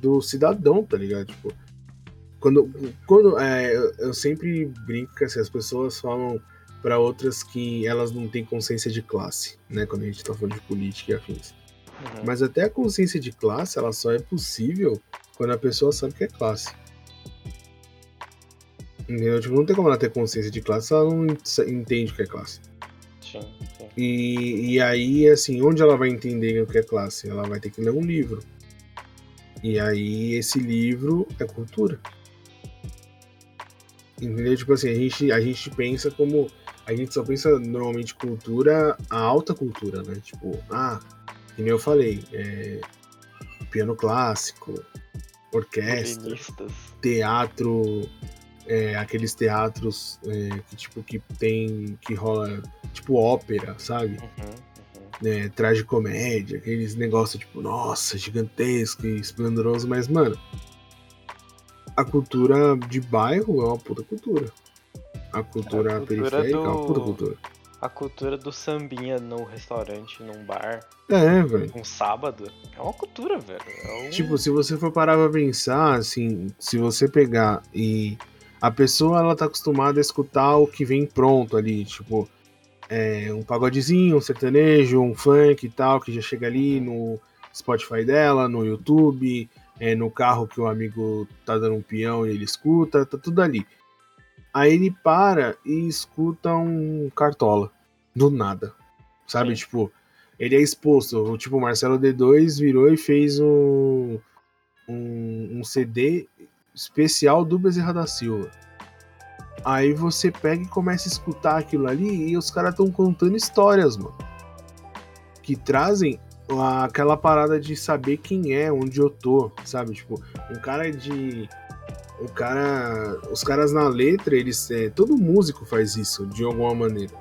Speaker 2: do cidadão, tá ligado? Tipo, quando, quando é, eu, sempre brinco que assim, as pessoas falam para outras que elas não têm consciência de classe, né? Quando a gente tá falando de política e afins.
Speaker 1: Uhum.
Speaker 2: Mas até a consciência de classe, ela só é possível quando a pessoa sabe que é classe. Entendeu? Tipo, não tem como ela ter consciência de classe se ela não entende o que é classe.
Speaker 1: Sim, sim.
Speaker 2: E, e aí, assim, onde ela vai entender o que é classe? Ela vai ter que ler um livro. E aí, esse livro é cultura. Entendeu? Tipo assim, a gente, a gente pensa como. A gente só pensa normalmente cultura, a alta cultura, né? Tipo, ah, que nem eu falei, é, piano clássico, orquestra, teatro, é, aqueles teatros é, que tipo que tem que rola tipo ópera, sabe?
Speaker 1: Uhum, uhum.
Speaker 2: né, tragicomédia, aqueles negócios tipo, nossa, gigantesco e esplendoroso, mas, mano, a cultura de bairro é uma puta cultura. A cultura,
Speaker 1: A cultura
Speaker 2: periférica é uma
Speaker 1: do-
Speaker 2: puta cultura.
Speaker 1: A cultura do sambinha no restaurante, num bar,
Speaker 2: É, velho.
Speaker 1: um sábado, é uma cultura, velho. É um...
Speaker 2: Tipo, se você for parar pra pensar, assim, se você pegar e a pessoa ela tá acostumada a escutar o que vem pronto ali, tipo, é, um pagodezinho, um sertanejo, um funk e tal, que já chega ali no Spotify dela, no YouTube, é, no carro que o amigo tá dando um peão e ele escuta, tá tudo ali. Aí ele para e escuta um cartola, do nada, sabe?
Speaker 1: Sim.
Speaker 2: Tipo, ele é exposto, tipo, o Marcelo D2 virou e fez um, um, um CD especial do Bezerra da Silva. Aí você pega e começa a escutar aquilo ali e os caras estão contando histórias, mano. Que trazem aquela parada de saber quem é, onde eu tô, sabe? Tipo, um cara de. O cara. Os caras na letra, eles. É, todo músico faz isso, de alguma maneira.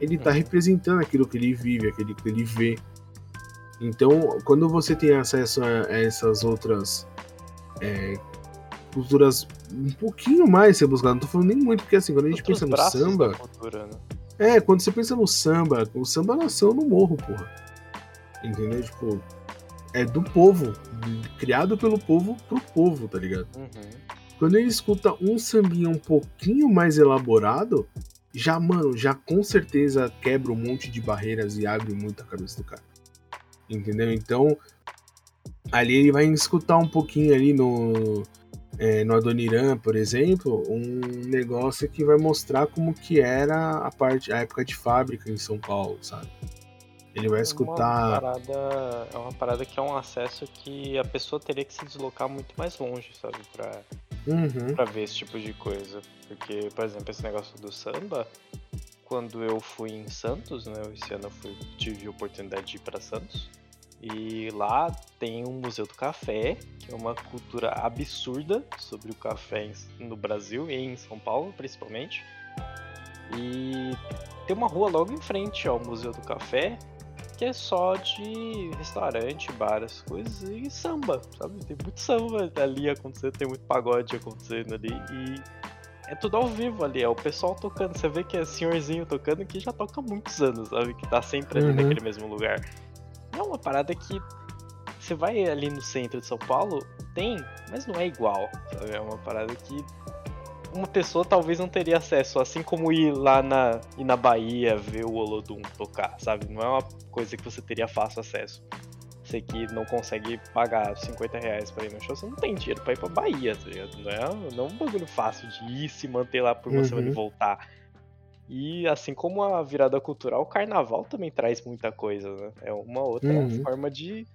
Speaker 2: Ele tá
Speaker 1: Uhum.
Speaker 2: representando aquilo que ele vive, aquilo que ele vê. Então, quando você tem acesso a a essas outras é, culturas um pouquinho mais ser buscado, não tô falando nem muito, porque assim, quando a gente
Speaker 1: outros
Speaker 2: pensa no samba.
Speaker 1: cultura, né?
Speaker 2: É, quando você pensa no samba, o samba nasceu no morro, porra. Entendeu? Tipo, é do povo, criado pelo povo pro povo, tá ligado?
Speaker 1: Uhum.
Speaker 2: Quando ele escuta um sambinha um pouquinho mais elaborado, já, mano, já com certeza quebra um monte de barreiras e abre muito a cabeça do cara. Entendeu? Então, ali ele vai escutar um pouquinho ali no, é, no Adoniran, por exemplo, um negócio que vai mostrar como que era a parte, a época de fábrica em São Paulo, sabe? Ele vai
Speaker 1: É
Speaker 2: escutar.
Speaker 1: Uma parada, é uma parada que é um acesso que a pessoa teria que se deslocar muito mais longe, sabe? Pra,
Speaker 2: Uhum,
Speaker 1: pra ver esse tipo de coisa. Porque, por exemplo, esse negócio do samba, quando eu fui em Santos, né? Esse ano eu fui, tive a oportunidade de ir pra Santos. E lá tem um Museu do Café, que é uma cultura absurda sobre o café no Brasil e em São Paulo, principalmente. E tem uma rua logo em frente ao Museu do Café, que é só de restaurante, bar, as coisas, e samba, sabe? Tem muito samba ali acontecendo, tem muito pagode acontecendo ali, e é tudo ao vivo ali, é o pessoal tocando. Você vê que é senhorzinho tocando que já toca há muitos anos, sabe? Que tá sempre ali
Speaker 2: Uhum.
Speaker 1: naquele mesmo lugar. É uma parada que você vai ali no centro de São Paulo, tem, mas não é igual, sabe? É uma parada que uma pessoa talvez não teria acesso, assim como ir lá na, ir na Bahia ver o Olodum tocar, sabe? Não é uma coisa que você teria fácil acesso. Você que não consegue pagar 50 reais pra ir no show, você não tem dinheiro pra ir pra Bahia, tá ligado? Não é, não é um bagulho fácil de ir se manter lá por uma
Speaker 2: Uhum.
Speaker 1: semana e voltar. E assim como a virada cultural, o carnaval também traz muita coisa, né? É uma outra
Speaker 2: Uhum.
Speaker 1: forma de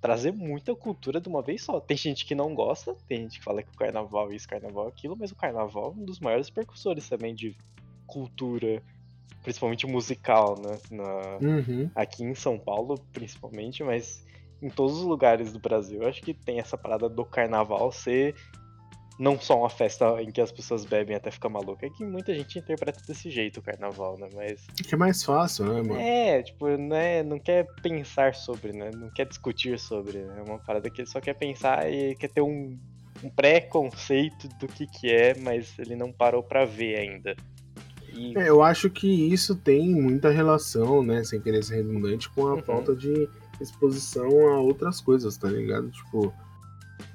Speaker 1: trazer muita cultura de uma vez só. Tem gente que não gosta, tem gente que fala que o carnaval é isso, carnaval é aquilo, mas o carnaval é um dos maiores percussores também de cultura, principalmente musical, né? Na,
Speaker 2: uhum.
Speaker 1: aqui em São Paulo, principalmente, mas em todos os lugares do Brasil. Acho que tem essa parada do carnaval ser não só uma festa em que as pessoas bebem até ficar maluca, é que muita gente interpreta desse jeito o carnaval, né? Mas
Speaker 2: Que é mais fácil, né, mano?
Speaker 1: é, tipo, né, não quer pensar sobre, né? Não quer discutir sobre, né? É uma parada que ele só quer pensar e quer ter um, um pré-conceito do que que é, mas ele não parou pra ver ainda. E
Speaker 2: É, eu acho que isso tem muita relação, né, sem querer ser redundante, com a
Speaker 1: Uhum.
Speaker 2: falta de exposição a outras coisas, tá ligado? Tipo,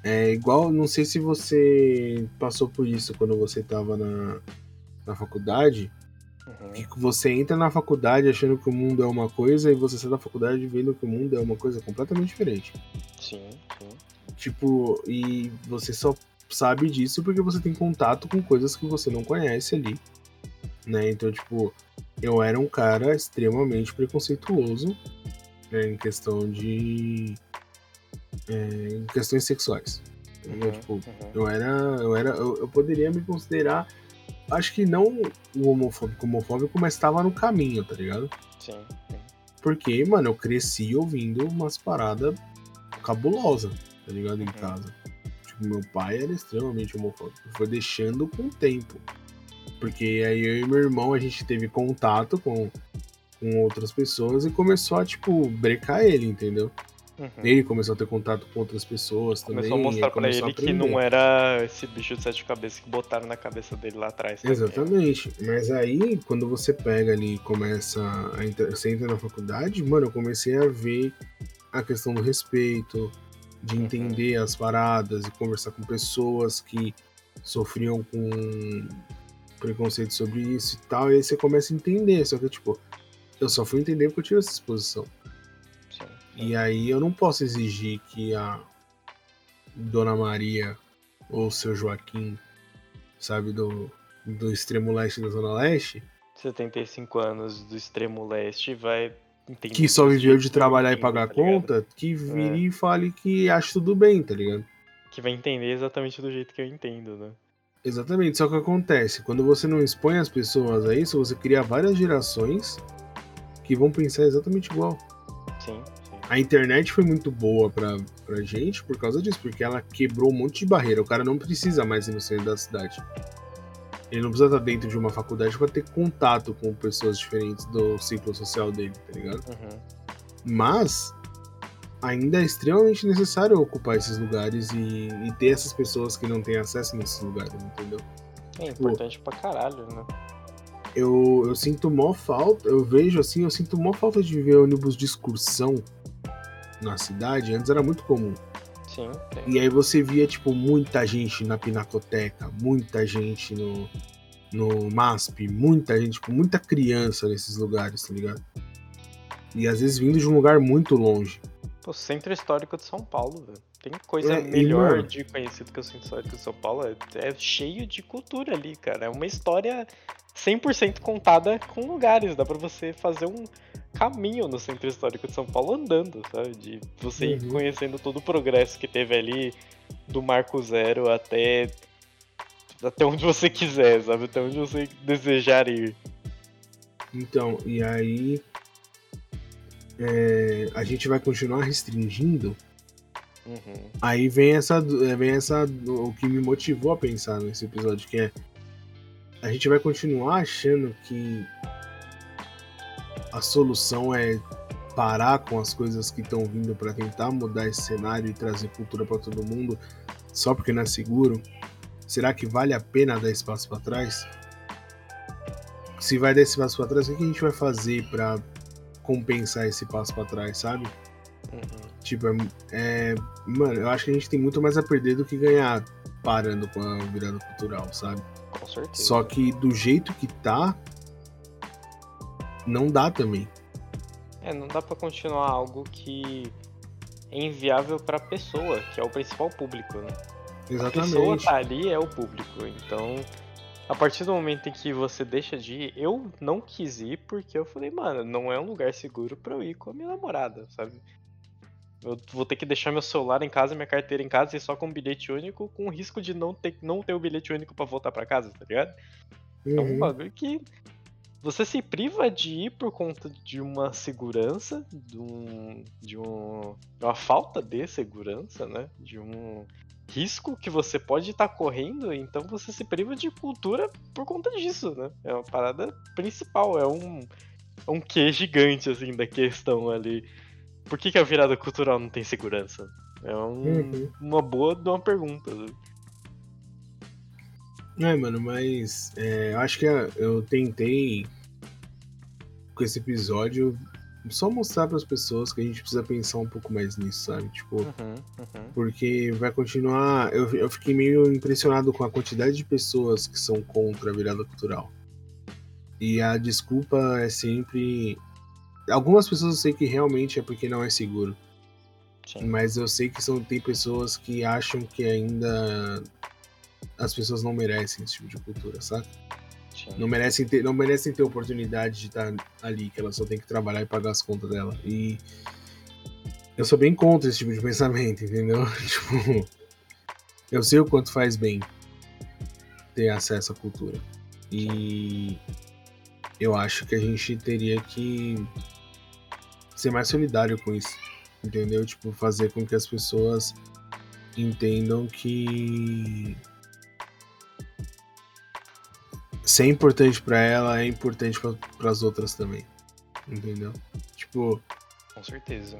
Speaker 2: é igual, não sei se você passou por isso quando você tava na, na faculdade,
Speaker 1: uhum,
Speaker 2: que você entra na faculdade achando que o mundo é uma coisa e você sai da faculdade vendo que o mundo é uma coisa completamente diferente.
Speaker 1: sim, sim.
Speaker 2: Tipo, e você só sabe disso porque você tem contato com coisas que você não conhece ali, né? Então, tipo, eu era um cara extremamente preconceituoso né, em questão de. É, em questões sexuais.
Speaker 1: Uhum,
Speaker 2: Tipo,
Speaker 1: uhum.
Speaker 2: eu era. Eu era. Eu, eu poderia me considerar. Acho que não o homofóbico homofóbico, mas estava no caminho, tá ligado?
Speaker 1: Sim, sim.
Speaker 2: Porque, mano, eu cresci ouvindo umas paradas cabulosas, tá ligado? Em
Speaker 1: Uhum.
Speaker 2: casa. Tipo, meu pai era extremamente homofóbico. Foi deixando com o tempo. Porque aí eu e meu irmão, a gente teve contato com, com outras pessoas e começou a, tipo, brecar ele, entendeu? Uhum. Ele começou a ter contato com outras pessoas
Speaker 1: começou
Speaker 2: também.
Speaker 1: Começou a mostrar pra ele que não era esse bicho de sete cabeças que botaram na cabeça dele lá atrás.
Speaker 2: Também. Exatamente. Mas aí, quando você pega ali e começa a entrar, você entra na faculdade, mano, eu comecei a ver a questão do respeito, de uhum. entender uhum. as paradas e conversar com pessoas que sofriam com preconceito sobre isso e tal. E aí você começa a entender. Só que, tipo, eu só fui entender porque eu tive essa exposição. E aí eu não posso exigir que a Dona Maria ou o seu Joaquim, sabe, do, do extremo leste da Zona Leste.
Speaker 1: 75 anos do extremo leste vai
Speaker 2: entender. Que só viveu de trabalhar e pagar tá conta, que vire é. e fale que acha tudo bem, tá ligado?
Speaker 1: Que vai entender exatamente do jeito que eu entendo, né?
Speaker 2: Exatamente, só que acontece, quando você não expõe as pessoas a isso, você cria várias gerações que vão pensar exatamente igual.
Speaker 1: Sim
Speaker 2: a internet foi muito boa pra, pra gente por causa disso, porque ela quebrou um monte de barreira. O cara não precisa mais ir no centro da cidade. Ele não precisa estar dentro de uma faculdade para ter contato com pessoas diferentes do ciclo social dele, tá ligado? Uhum. Mas ainda é extremamente necessário ocupar esses lugares e, e, ter essas pessoas que não têm acesso nesses lugares, entendeu?
Speaker 1: É tipo, importante pra caralho, né?
Speaker 2: Eu, eu sinto mó falta, eu vejo assim, eu sinto mó falta de ver ônibus de excursão na cidade, antes era muito comum.
Speaker 1: Sim.
Speaker 2: E aí você via, tipo, muita gente na Pinacoteca, muita gente no, no MASP, muita gente, tipo, muita criança nesses lugares, tá ligado? E às vezes vindo de um lugar muito longe.
Speaker 1: O centro histórico de São Paulo, velho. Tem coisa é, melhor de conhecido que o centro histórico de São Paulo. É, é cheio de cultura ali, cara. É uma história 100% contada com lugares. Dá para você fazer um caminho no centro histórico de São Paulo andando, sabe? De você ir uhum. conhecendo todo o progresso que teve ali do Marco Zero até até onde você quiser, sabe? Até onde você desejar ir.
Speaker 2: Então, e aí é, a gente vai continuar restringindo. Uhum. Aí vem essa, vem essa, o que me motivou a pensar nesse episódio, que é a gente vai continuar achando que a solução é parar com as coisas que estão vindo para tentar mudar esse cenário e trazer cultura para todo mundo só porque não é seguro? Será que vale a pena dar espaço para trás? Se vai dar esse passo para trás, o que a gente vai fazer para compensar esse passo para trás, sabe? Uhum. Tipo, é, é, Mano, eu acho que a gente tem muito mais a perder do que ganhar parando com a virada cultural, sabe?
Speaker 1: Com certeza.
Speaker 2: Só que do jeito que tá, não dá também.
Speaker 1: É, não dá para continuar algo que é inviável para a pessoa, que é o principal público, né?
Speaker 2: Exatamente. A
Speaker 1: pessoa tá ali é o público, então a partir do momento em que você deixa de ir, eu não quis ir porque eu falei, mano, não é um lugar seguro para eu ir com a minha namorada, sabe? Eu vou ter que deixar meu celular em casa, minha carteira em casa e só com um bilhete único, com o risco de não ter, não ter o bilhete único para voltar para casa, tá ligado? Uhum. É um uhum. bagulho que você se priva de ir por conta de uma segurança, de, um, de um, uma falta de segurança, né? De um risco que você pode estar tá correndo, então você se priva de cultura por conta disso, né? É uma parada principal, é um, é um quê gigante, assim, da questão ali. Por que, que a virada cultural não tem segurança? É um, uhum. uma boa de uma pergunta. Né?
Speaker 2: É, mano, mas é, eu acho que eu tentei com esse episódio só mostrar para as pessoas que a gente precisa pensar um pouco mais nisso, sabe? Tipo, uhum, uhum. porque vai continuar. Eu, eu fiquei meio impressionado com a quantidade de pessoas que são contra a virada cultural. E a desculpa é sempre. Algumas pessoas eu sei que realmente é porque não é seguro. Sim. Mas eu sei que são, tem pessoas que acham que ainda as pessoas não merecem esse tipo de cultura, sabe? Não merecem, ter, não merecem ter oportunidade de estar ali, que elas só tem que trabalhar e pagar as contas dela. E eu sou bem contra esse tipo de pensamento, entendeu? tipo, eu sei o quanto faz bem ter acesso à cultura. E eu acho que a gente teria que ser mais solidário com isso, entendeu? Tipo, fazer com que as pessoas entendam que se é importante para ela, é importante para as outras também. Entendeu? Tipo.
Speaker 1: Com certeza.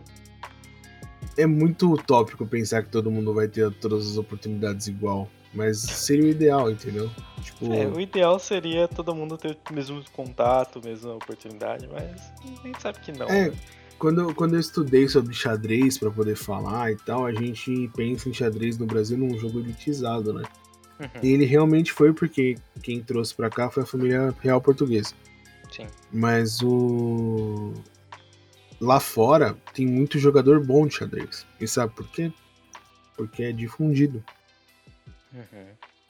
Speaker 2: é muito utópico pensar que todo mundo vai ter todas as oportunidades igual. Mas seria o ideal, entendeu?
Speaker 1: Tipo... É, o ideal seria todo mundo ter o mesmo contato, mesma oportunidade, mas a gente sabe que não.
Speaker 2: É, quando, quando eu estudei sobre xadrez para poder falar e tal, a gente pensa em xadrez no Brasil num jogo elitizado, né? Uhum. E ele realmente foi porque quem trouxe para cá foi a família real portuguesa.
Speaker 1: Sim.
Speaker 2: Mas o. Lá fora tem muito jogador bom de xadrez. E sabe por quê? Porque é difundido. Uhum.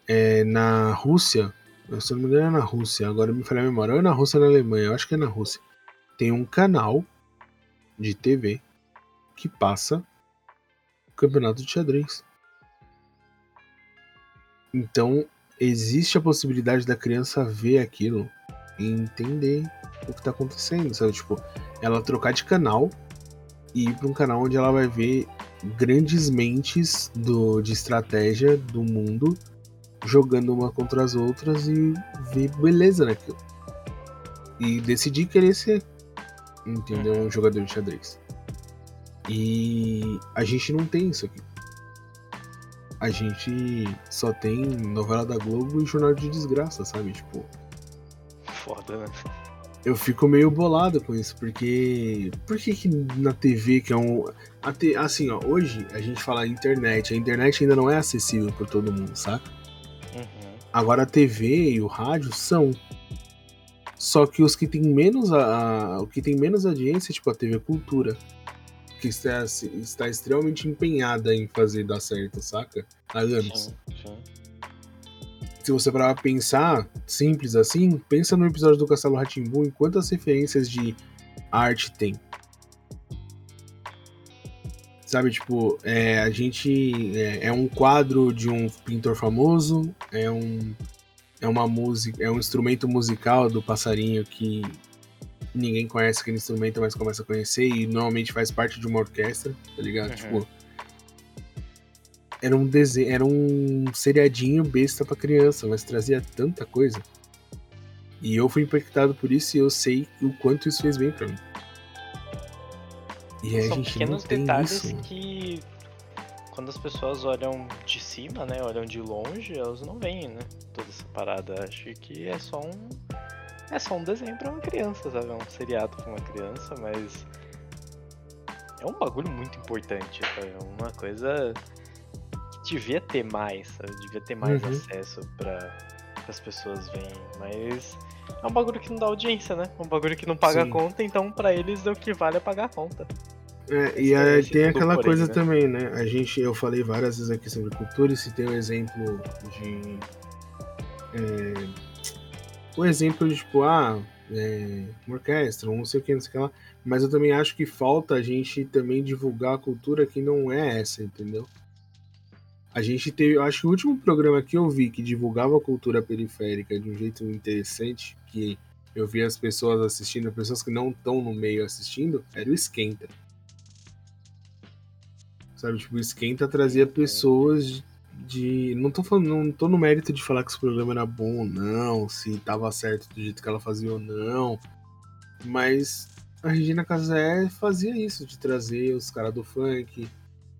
Speaker 2: É, na Rússia, se não me engano é na Rússia, agora me falei a memória, ou é na Rússia ou na Alemanha, eu acho que é na Rússia. Tem um canal de TV que passa o campeonato de xadrez. Então, existe a possibilidade da criança ver aquilo e entender o que está acontecendo, sabe? Tipo, ela trocar de canal e ir para um canal onde ela vai ver grandes mentes do, de estratégia do mundo jogando uma contra as outras e ver beleza naquilo. E decidir querer ser, entendeu? Um jogador de xadrez. E a gente não tem isso aqui a gente só tem novela da Globo e jornal de desgraça, sabe? Tipo.
Speaker 1: Foda, né?
Speaker 2: Eu fico meio bolado com isso, porque. Por que, que na TV, que é um. Te... Assim, ó, hoje a gente fala internet, a internet ainda não é acessível por todo mundo, saca? Uhum. Agora a TV e o rádio são. Só que os que tem menos a, a, o que tem menos audiência, tipo a TV Cultura, que está, está extremamente empenhada em fazer dar certo, saca? Há anos. Sim, sim. Se você parar pra pensar, simples assim, pensa no episódio do Castelo Ratimbu em quantas referências de arte tem. Sabe, tipo, é, a gente. É, é um quadro de um pintor famoso, é um. É uma música, é um instrumento musical do passarinho que ninguém conhece aquele instrumento, mas começa a conhecer e normalmente faz parte de uma orquestra, tá ligado? Uhum. Tipo. Era um desenho, era um seriadinho besta para criança, mas trazia tanta coisa. E eu fui impactado por isso e eu sei o quanto isso fez bem para mim.
Speaker 1: E São a gente não tem isso. que quando as pessoas olham de cima, né, olham de longe, elas não veem, né, toda essa parada. Acho que é só um é só um desenho pra uma criança, sabe? É um seriado pra uma criança, mas. É um bagulho muito importante, sabe? É uma coisa que devia ter mais, sabe? Devia ter mais uhum. acesso pra as pessoas verem, mas. É um bagulho que não dá audiência, né? Um bagulho que não paga Sim. conta, então para eles o que vale é pagar a conta.
Speaker 2: É, e aí tem aquela porém, coisa né? também, né? A gente, eu falei várias vezes aqui sobre cultura e citei o um exemplo de. É, o exemplo de, tipo, ah, é, uma orquestra, não sei o que, não sei o que lá. Mas eu também acho que falta a gente também divulgar a cultura que não é essa, entendeu? A gente teve, acho que o último programa que eu vi que divulgava a cultura periférica de um jeito interessante, que eu vi as pessoas assistindo, pessoas que não estão no meio assistindo, era o Esquenta. Sabe, tipo, o Esquenta trazia pessoas de. Não tô falando, não tô no mérito de falar que esse programa era bom ou não, se tava certo do jeito que ela fazia ou não. Mas a Regina Casé fazia isso, de trazer os caras do funk,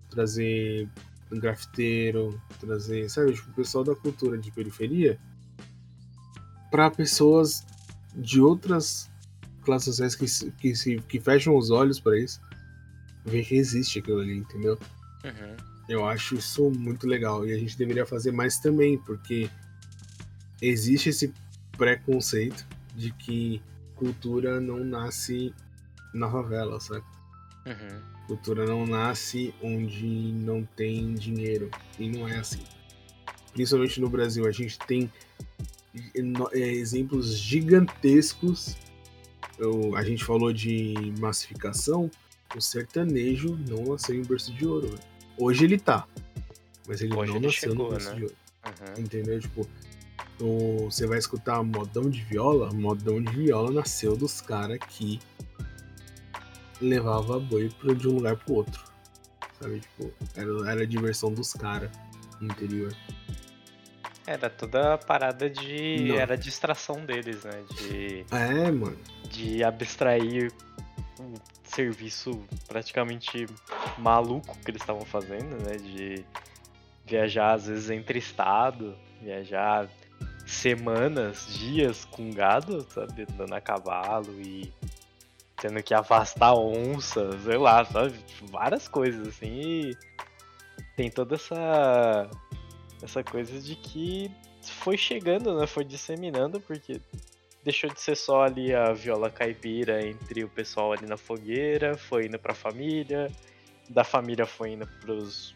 Speaker 2: trazer um grafiteiro, trazer, sabe, tipo, o pessoal da cultura de periferia para pessoas de outras classes sociais que, que, se, que fecham os olhos para isso, ver que existe aquilo ali, entendeu? Uhum. Eu acho isso muito legal e a gente deveria fazer mais também, porque existe esse preconceito de que cultura não nasce na favela, sabe? Uhum. Cultura não nasce onde não tem dinheiro. E não é assim. Principalmente no Brasil, a gente tem é, exemplos gigantescos. Eu, a gente falou de massificação. O sertanejo não nasceu em berço de ouro. Véio. Hoje ele tá. Mas ele Hoje não ele nasceu chegou, no né? de ouro. Uhum. Entendeu? Tipo, você vai escutar modão de viola, modão de viola nasceu dos caras que levava boi de um lugar pro outro. Sabe? Tipo, era, era a diversão dos caras no interior.
Speaker 1: Era toda a parada de. Não. Era a distração deles, né? De.
Speaker 2: É, mano.
Speaker 1: De abstrair serviço praticamente maluco que eles estavam fazendo, né? De viajar às vezes entre estado, viajar semanas, dias com gado, sabe? Andando a cavalo e tendo que afastar onças, sei lá, sabe? Várias coisas assim. E tem toda essa essa coisa de que foi chegando, né? Foi disseminando, porque deixou de ser só ali a viola caipira entre o pessoal ali na fogueira, foi indo pra família, da família foi indo pros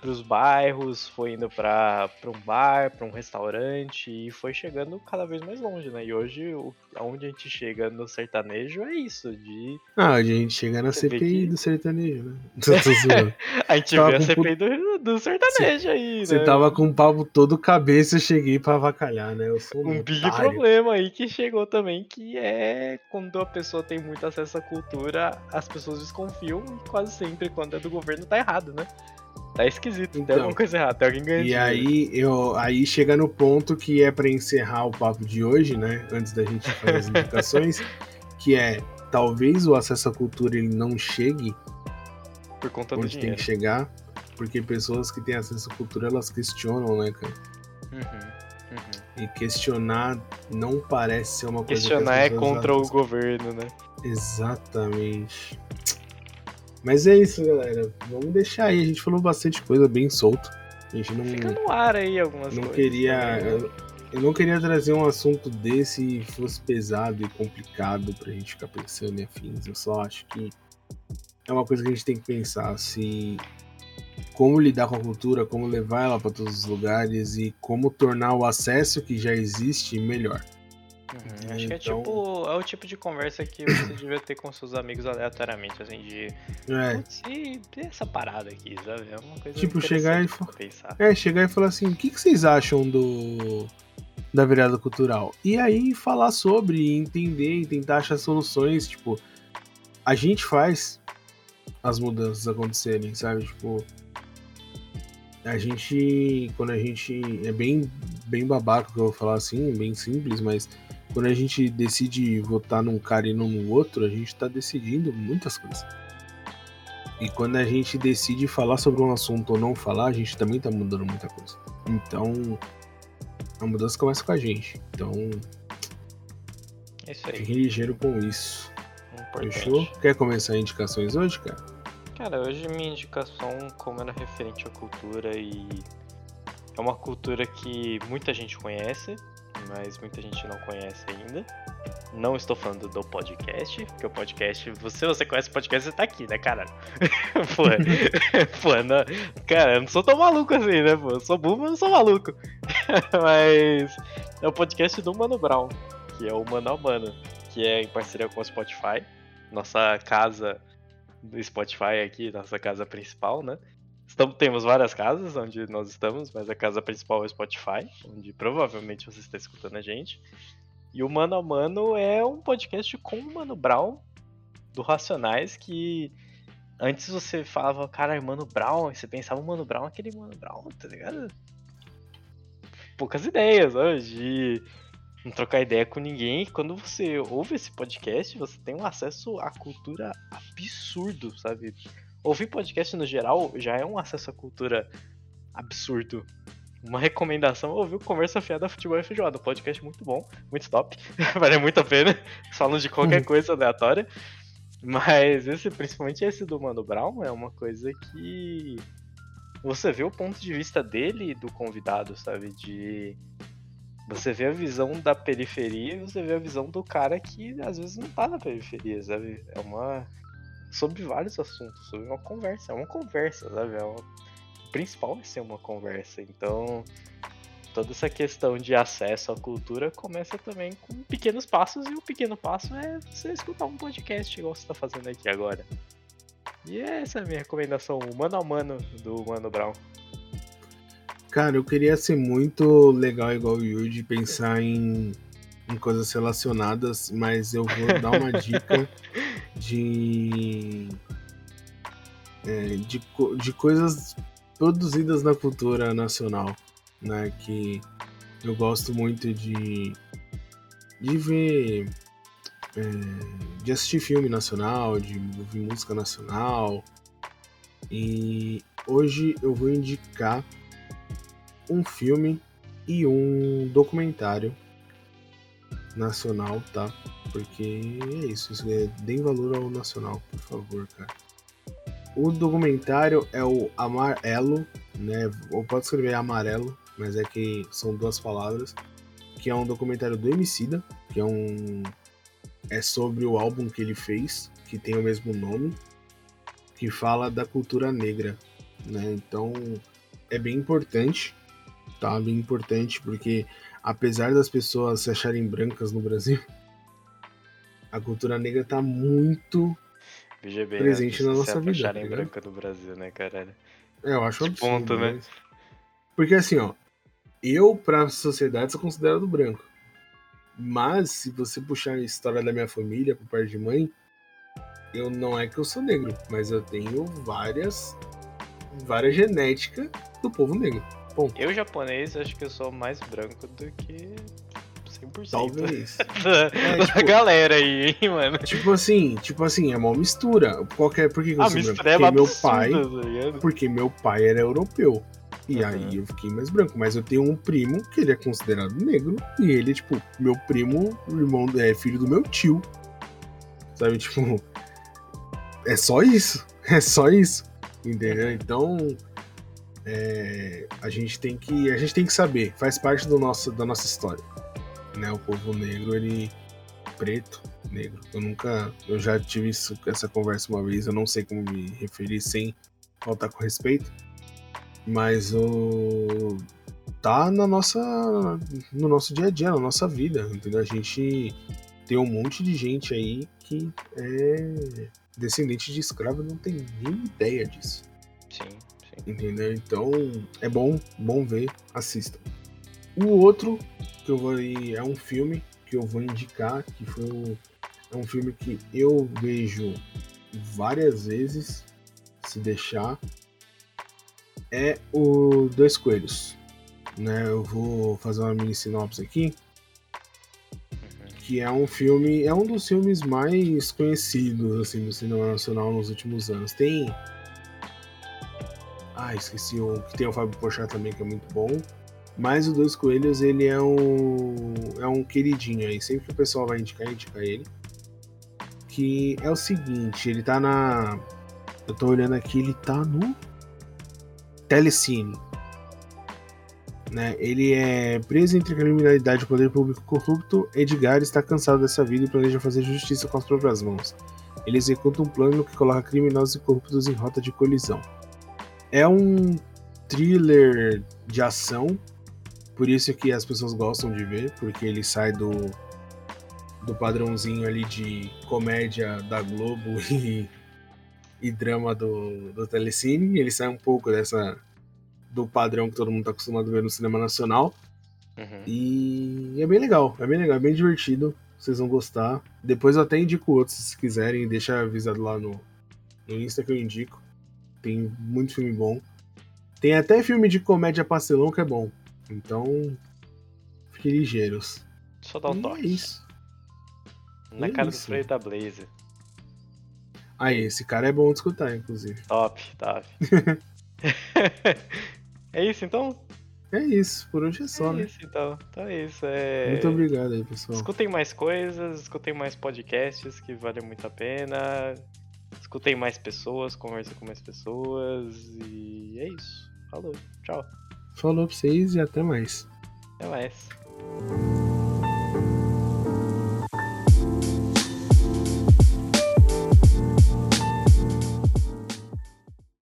Speaker 1: para os bairros, foi indo para um bar, para um restaurante e foi chegando cada vez mais longe, né? E hoje, o, aonde a gente chega no sertanejo é isso, de...
Speaker 2: Ah, a gente chega na CPI que... do sertanejo, né?
Speaker 1: a gente vê a CPI do, do sertanejo cê, aí, né?
Speaker 2: Você tava com o papo todo cabeça, eu cheguei para avacalhar, né? Eu sou
Speaker 1: um, um big problema aí que chegou também, que é quando a pessoa tem muito acesso à cultura, as pessoas desconfiam e quase sempre quando é do governo tá errado, né? Tá esquisito, então, tem alguma coisa errada, tem alguém ganhando.
Speaker 2: E aí, eu, aí chega no ponto que é para encerrar o papo de hoje, né? Antes da gente fazer as indicações, que é talvez o acesso à cultura ele não chegue
Speaker 1: por conta
Speaker 2: onde tem que chegar, porque pessoas que têm acesso à cultura elas questionam, né, cara?
Speaker 1: Uhum, uhum.
Speaker 2: E questionar não parece ser uma
Speaker 1: coisa Questionar é contra o governo, né?
Speaker 2: Exatamente. Mas é isso, galera. Vamos deixar aí. A gente falou bastante coisa bem solto. A gente não.
Speaker 1: Fica no ar aí algumas
Speaker 2: não
Speaker 1: coisas.
Speaker 2: Queria, eu, eu, não queria trazer um assunto desse e fosse pesado e complicado pra gente ficar pensando em afins. Eu só acho que é uma coisa que a gente tem que pensar. Se como lidar com a cultura, como levar ela para todos os lugares e como tornar o acesso que já existe melhor.
Speaker 1: Uhum, acho então... que é então tipo. É o tipo de conversa que você devia ter com seus amigos aleatoriamente, assim, de. É. E essa parada aqui, sabe? É uma coisa
Speaker 2: Tipo, chegar e falar. É, chegar e falar assim, o que, que vocês acham do. Da virada cultural? E aí falar sobre, entender e tentar achar soluções, tipo. A gente faz as mudanças acontecerem, sabe? Tipo. A gente. Quando a gente. É bem, bem babaca que eu vou falar assim, bem simples, mas quando a gente decide votar num cara e não no outro, a gente está decidindo muitas coisas. E quando a gente decide falar sobre um assunto ou não falar, a gente também está mudando muita coisa. Então, a mudança começa com a gente. Então,
Speaker 1: é isso aí.
Speaker 2: fique ligeiro com isso. Importante. Fechou? Quer começar indicações hoje, cara?
Speaker 1: Cara, hoje minha indicação, como era referente à cultura e é uma cultura que muita gente conhece, mas muita gente não conhece ainda. Não estou falando do podcast, porque o podcast, você, você conhece o podcast, você tá aqui, né, caralho? pô, pô não, cara, eu não sou tão maluco assim, né, pô? Eu sou burro, mas não sou maluco. mas é o podcast do Mano Brown, que é o Mano a Mano, que é em parceria com o Spotify, nossa casa do Spotify aqui, nossa casa principal, né? Estamos, temos várias casas onde nós estamos, mas a casa principal é o Spotify, onde provavelmente você está escutando a gente. E o Mano a Mano é um podcast com o Mano Brown, do Racionais, que antes você falava, cara, Mano Brown, e você pensava, Mano Brown, aquele Mano Brown, tá ligado? Poucas ideias? De não trocar ideia com ninguém. Quando você ouve esse podcast, você tem um acesso à cultura absurdo, sabe? Ouvir podcast no geral já é um acesso à cultura absurdo. Uma recomendação, ouvir o Conversa Fiada Futebol e Feijoada, um podcast muito bom, muito top, vale muito a pena, falam de qualquer uhum. coisa aleatória. Mas esse, principalmente esse do Mano Brown, é uma coisa que você vê o ponto de vista dele e do convidado, sabe? De você vê a visão da periferia e você vê a visão do cara que às vezes não tá na periferia, sabe? É uma sobre vários assuntos, sobre uma conversa. É uma conversa, sabe? É uma... O principal é ser uma conversa. Então, toda essa questão de acesso à cultura começa também com pequenos passos, e o pequeno passo é você escutar um podcast igual você está fazendo aqui agora. E essa é a minha recomendação, o mano a mano do Mano Brown.
Speaker 2: Cara, eu queria ser muito legal igual o Yuji, pensar em, em coisas relacionadas, mas eu vou dar uma dica de, é, de, de coisas produzidas na cultura nacional, né? Que eu gosto muito de, de ver, é, de assistir filme nacional, de ouvir música nacional. E hoje eu vou indicar um filme e um documentário nacional, tá? Porque é isso, isso é, deem valor ao nacional, por favor, cara. O documentário é o Amarelo, né? Ou pode escrever Amarelo, mas é que são duas palavras. Que é um documentário do Emicida, que é um. É sobre o álbum que ele fez, que tem o mesmo nome, que fala da cultura negra, né? Então é bem importante, tá? Bem importante, porque apesar das pessoas se acharem brancas no Brasil, a cultura negra tá muito
Speaker 1: VGB,
Speaker 2: presente
Speaker 1: né?
Speaker 2: na nossa
Speaker 1: se
Speaker 2: vida. tá
Speaker 1: branca do Brasil, né, caralho?
Speaker 2: É, eu acho absurdo.
Speaker 1: ponto, né?
Speaker 2: mas- Porque assim, ó, eu pra sociedade sou considerado branco. Mas se você puxar a história da minha família por parte de mãe, eu não é que eu sou negro, mas eu tenho várias várias genética do povo negro.
Speaker 1: Eu, japonês, acho que eu sou mais branco do que 100%.
Speaker 2: Talvez.
Speaker 1: da,
Speaker 2: É,
Speaker 1: da
Speaker 2: tipo-
Speaker 1: galera aí, hein, mano.
Speaker 2: tipo assim, tipo assim, é uma mistura. Qualquer, por que, que eu sou branco?
Speaker 1: é
Speaker 2: Porque meu pai,
Speaker 1: tá
Speaker 2: porque meu pai era europeu. E
Speaker 1: Uhum.
Speaker 2: aí eu fiquei mais branco. Mas eu tenho um primo que ele é considerado negro. E ele, tipo, meu primo, irmão, é filho do meu tio. Sabe, tipo. É só isso. É só isso. Entendeu?
Speaker 1: Uhum.
Speaker 2: Então. é, a gente tem que. A gente tem que saber. Faz parte do nosso, da nossa história. Né? O povo negro, ele. Preto, negro. Eu nunca. Eu já tive isso- essa conversa uma vez. Eu não sei como me referir sem faltar com respeito. Mas o. Tá na nossa. No nosso dia a dia, na nossa vida. Entendeu? A gente tem um monte de gente aí que é descendente de escravo não tem nem ideia disso.
Speaker 1: Sim, sim.
Speaker 2: Entendeu? Então é bom, bom ver, assistam. O outro que eu vou é um filme que eu vou indicar, que foi um, é um filme que eu vejo várias vezes, se deixar, é o Dois Coelhos. Né? Eu vou fazer uma mini sinopse aqui, que é um filme, é um dos filmes mais conhecidos assim do cinema nacional nos últimos anos. Tem Ah, esqueci o que tem o Fábio Pochá também que é muito bom. Mas o Dois Coelhos, ele é um é um queridinho aí, sempre que o pessoal vai indicar, indica ele. Que é o seguinte, ele tá na eu tô olhando aqui, ele tá no Telecine. Né? Ele é preso entre criminalidade e poder público corrupto. Edgar está cansado dessa vida e planeja fazer justiça com as próprias mãos. Ele executa um plano que coloca criminosos e corruptos em rota de colisão. É um thriller de ação, por isso que as pessoas gostam de ver, porque ele sai do, do padrãozinho ali de comédia da Globo e, e drama do, do Telecine. Ele sai um pouco dessa do padrão que todo mundo está acostumado a ver no cinema nacional.
Speaker 1: Uhum.
Speaker 2: E é bem legal, é bem legal, é bem divertido. Vocês vão gostar. Depois eu até indico outros se quiserem, deixa avisado lá no, no Insta que eu indico. Tem muito filme bom. Tem até filme de comédia pastelão que é bom. Então, fiquem ligeiros.
Speaker 1: Só dá um
Speaker 2: E
Speaker 1: toque.
Speaker 2: é isso.
Speaker 1: Na
Speaker 2: É
Speaker 1: cara
Speaker 2: isso.
Speaker 1: do freio da Blaze.
Speaker 2: Aí, esse cara é bom de escutar, inclusive.
Speaker 1: Top, top. é isso então?
Speaker 2: É isso, por hoje é só,
Speaker 1: é
Speaker 2: né?
Speaker 1: isso então. Então é isso. É...
Speaker 2: Muito obrigado aí, pessoal.
Speaker 1: Escutem mais coisas, escutem mais podcasts que valem muito a pena. Escutem mais pessoas, conversem com mais pessoas. E é isso. Falou, tchau.
Speaker 2: Falou pra vocês e até mais.
Speaker 1: Até mais.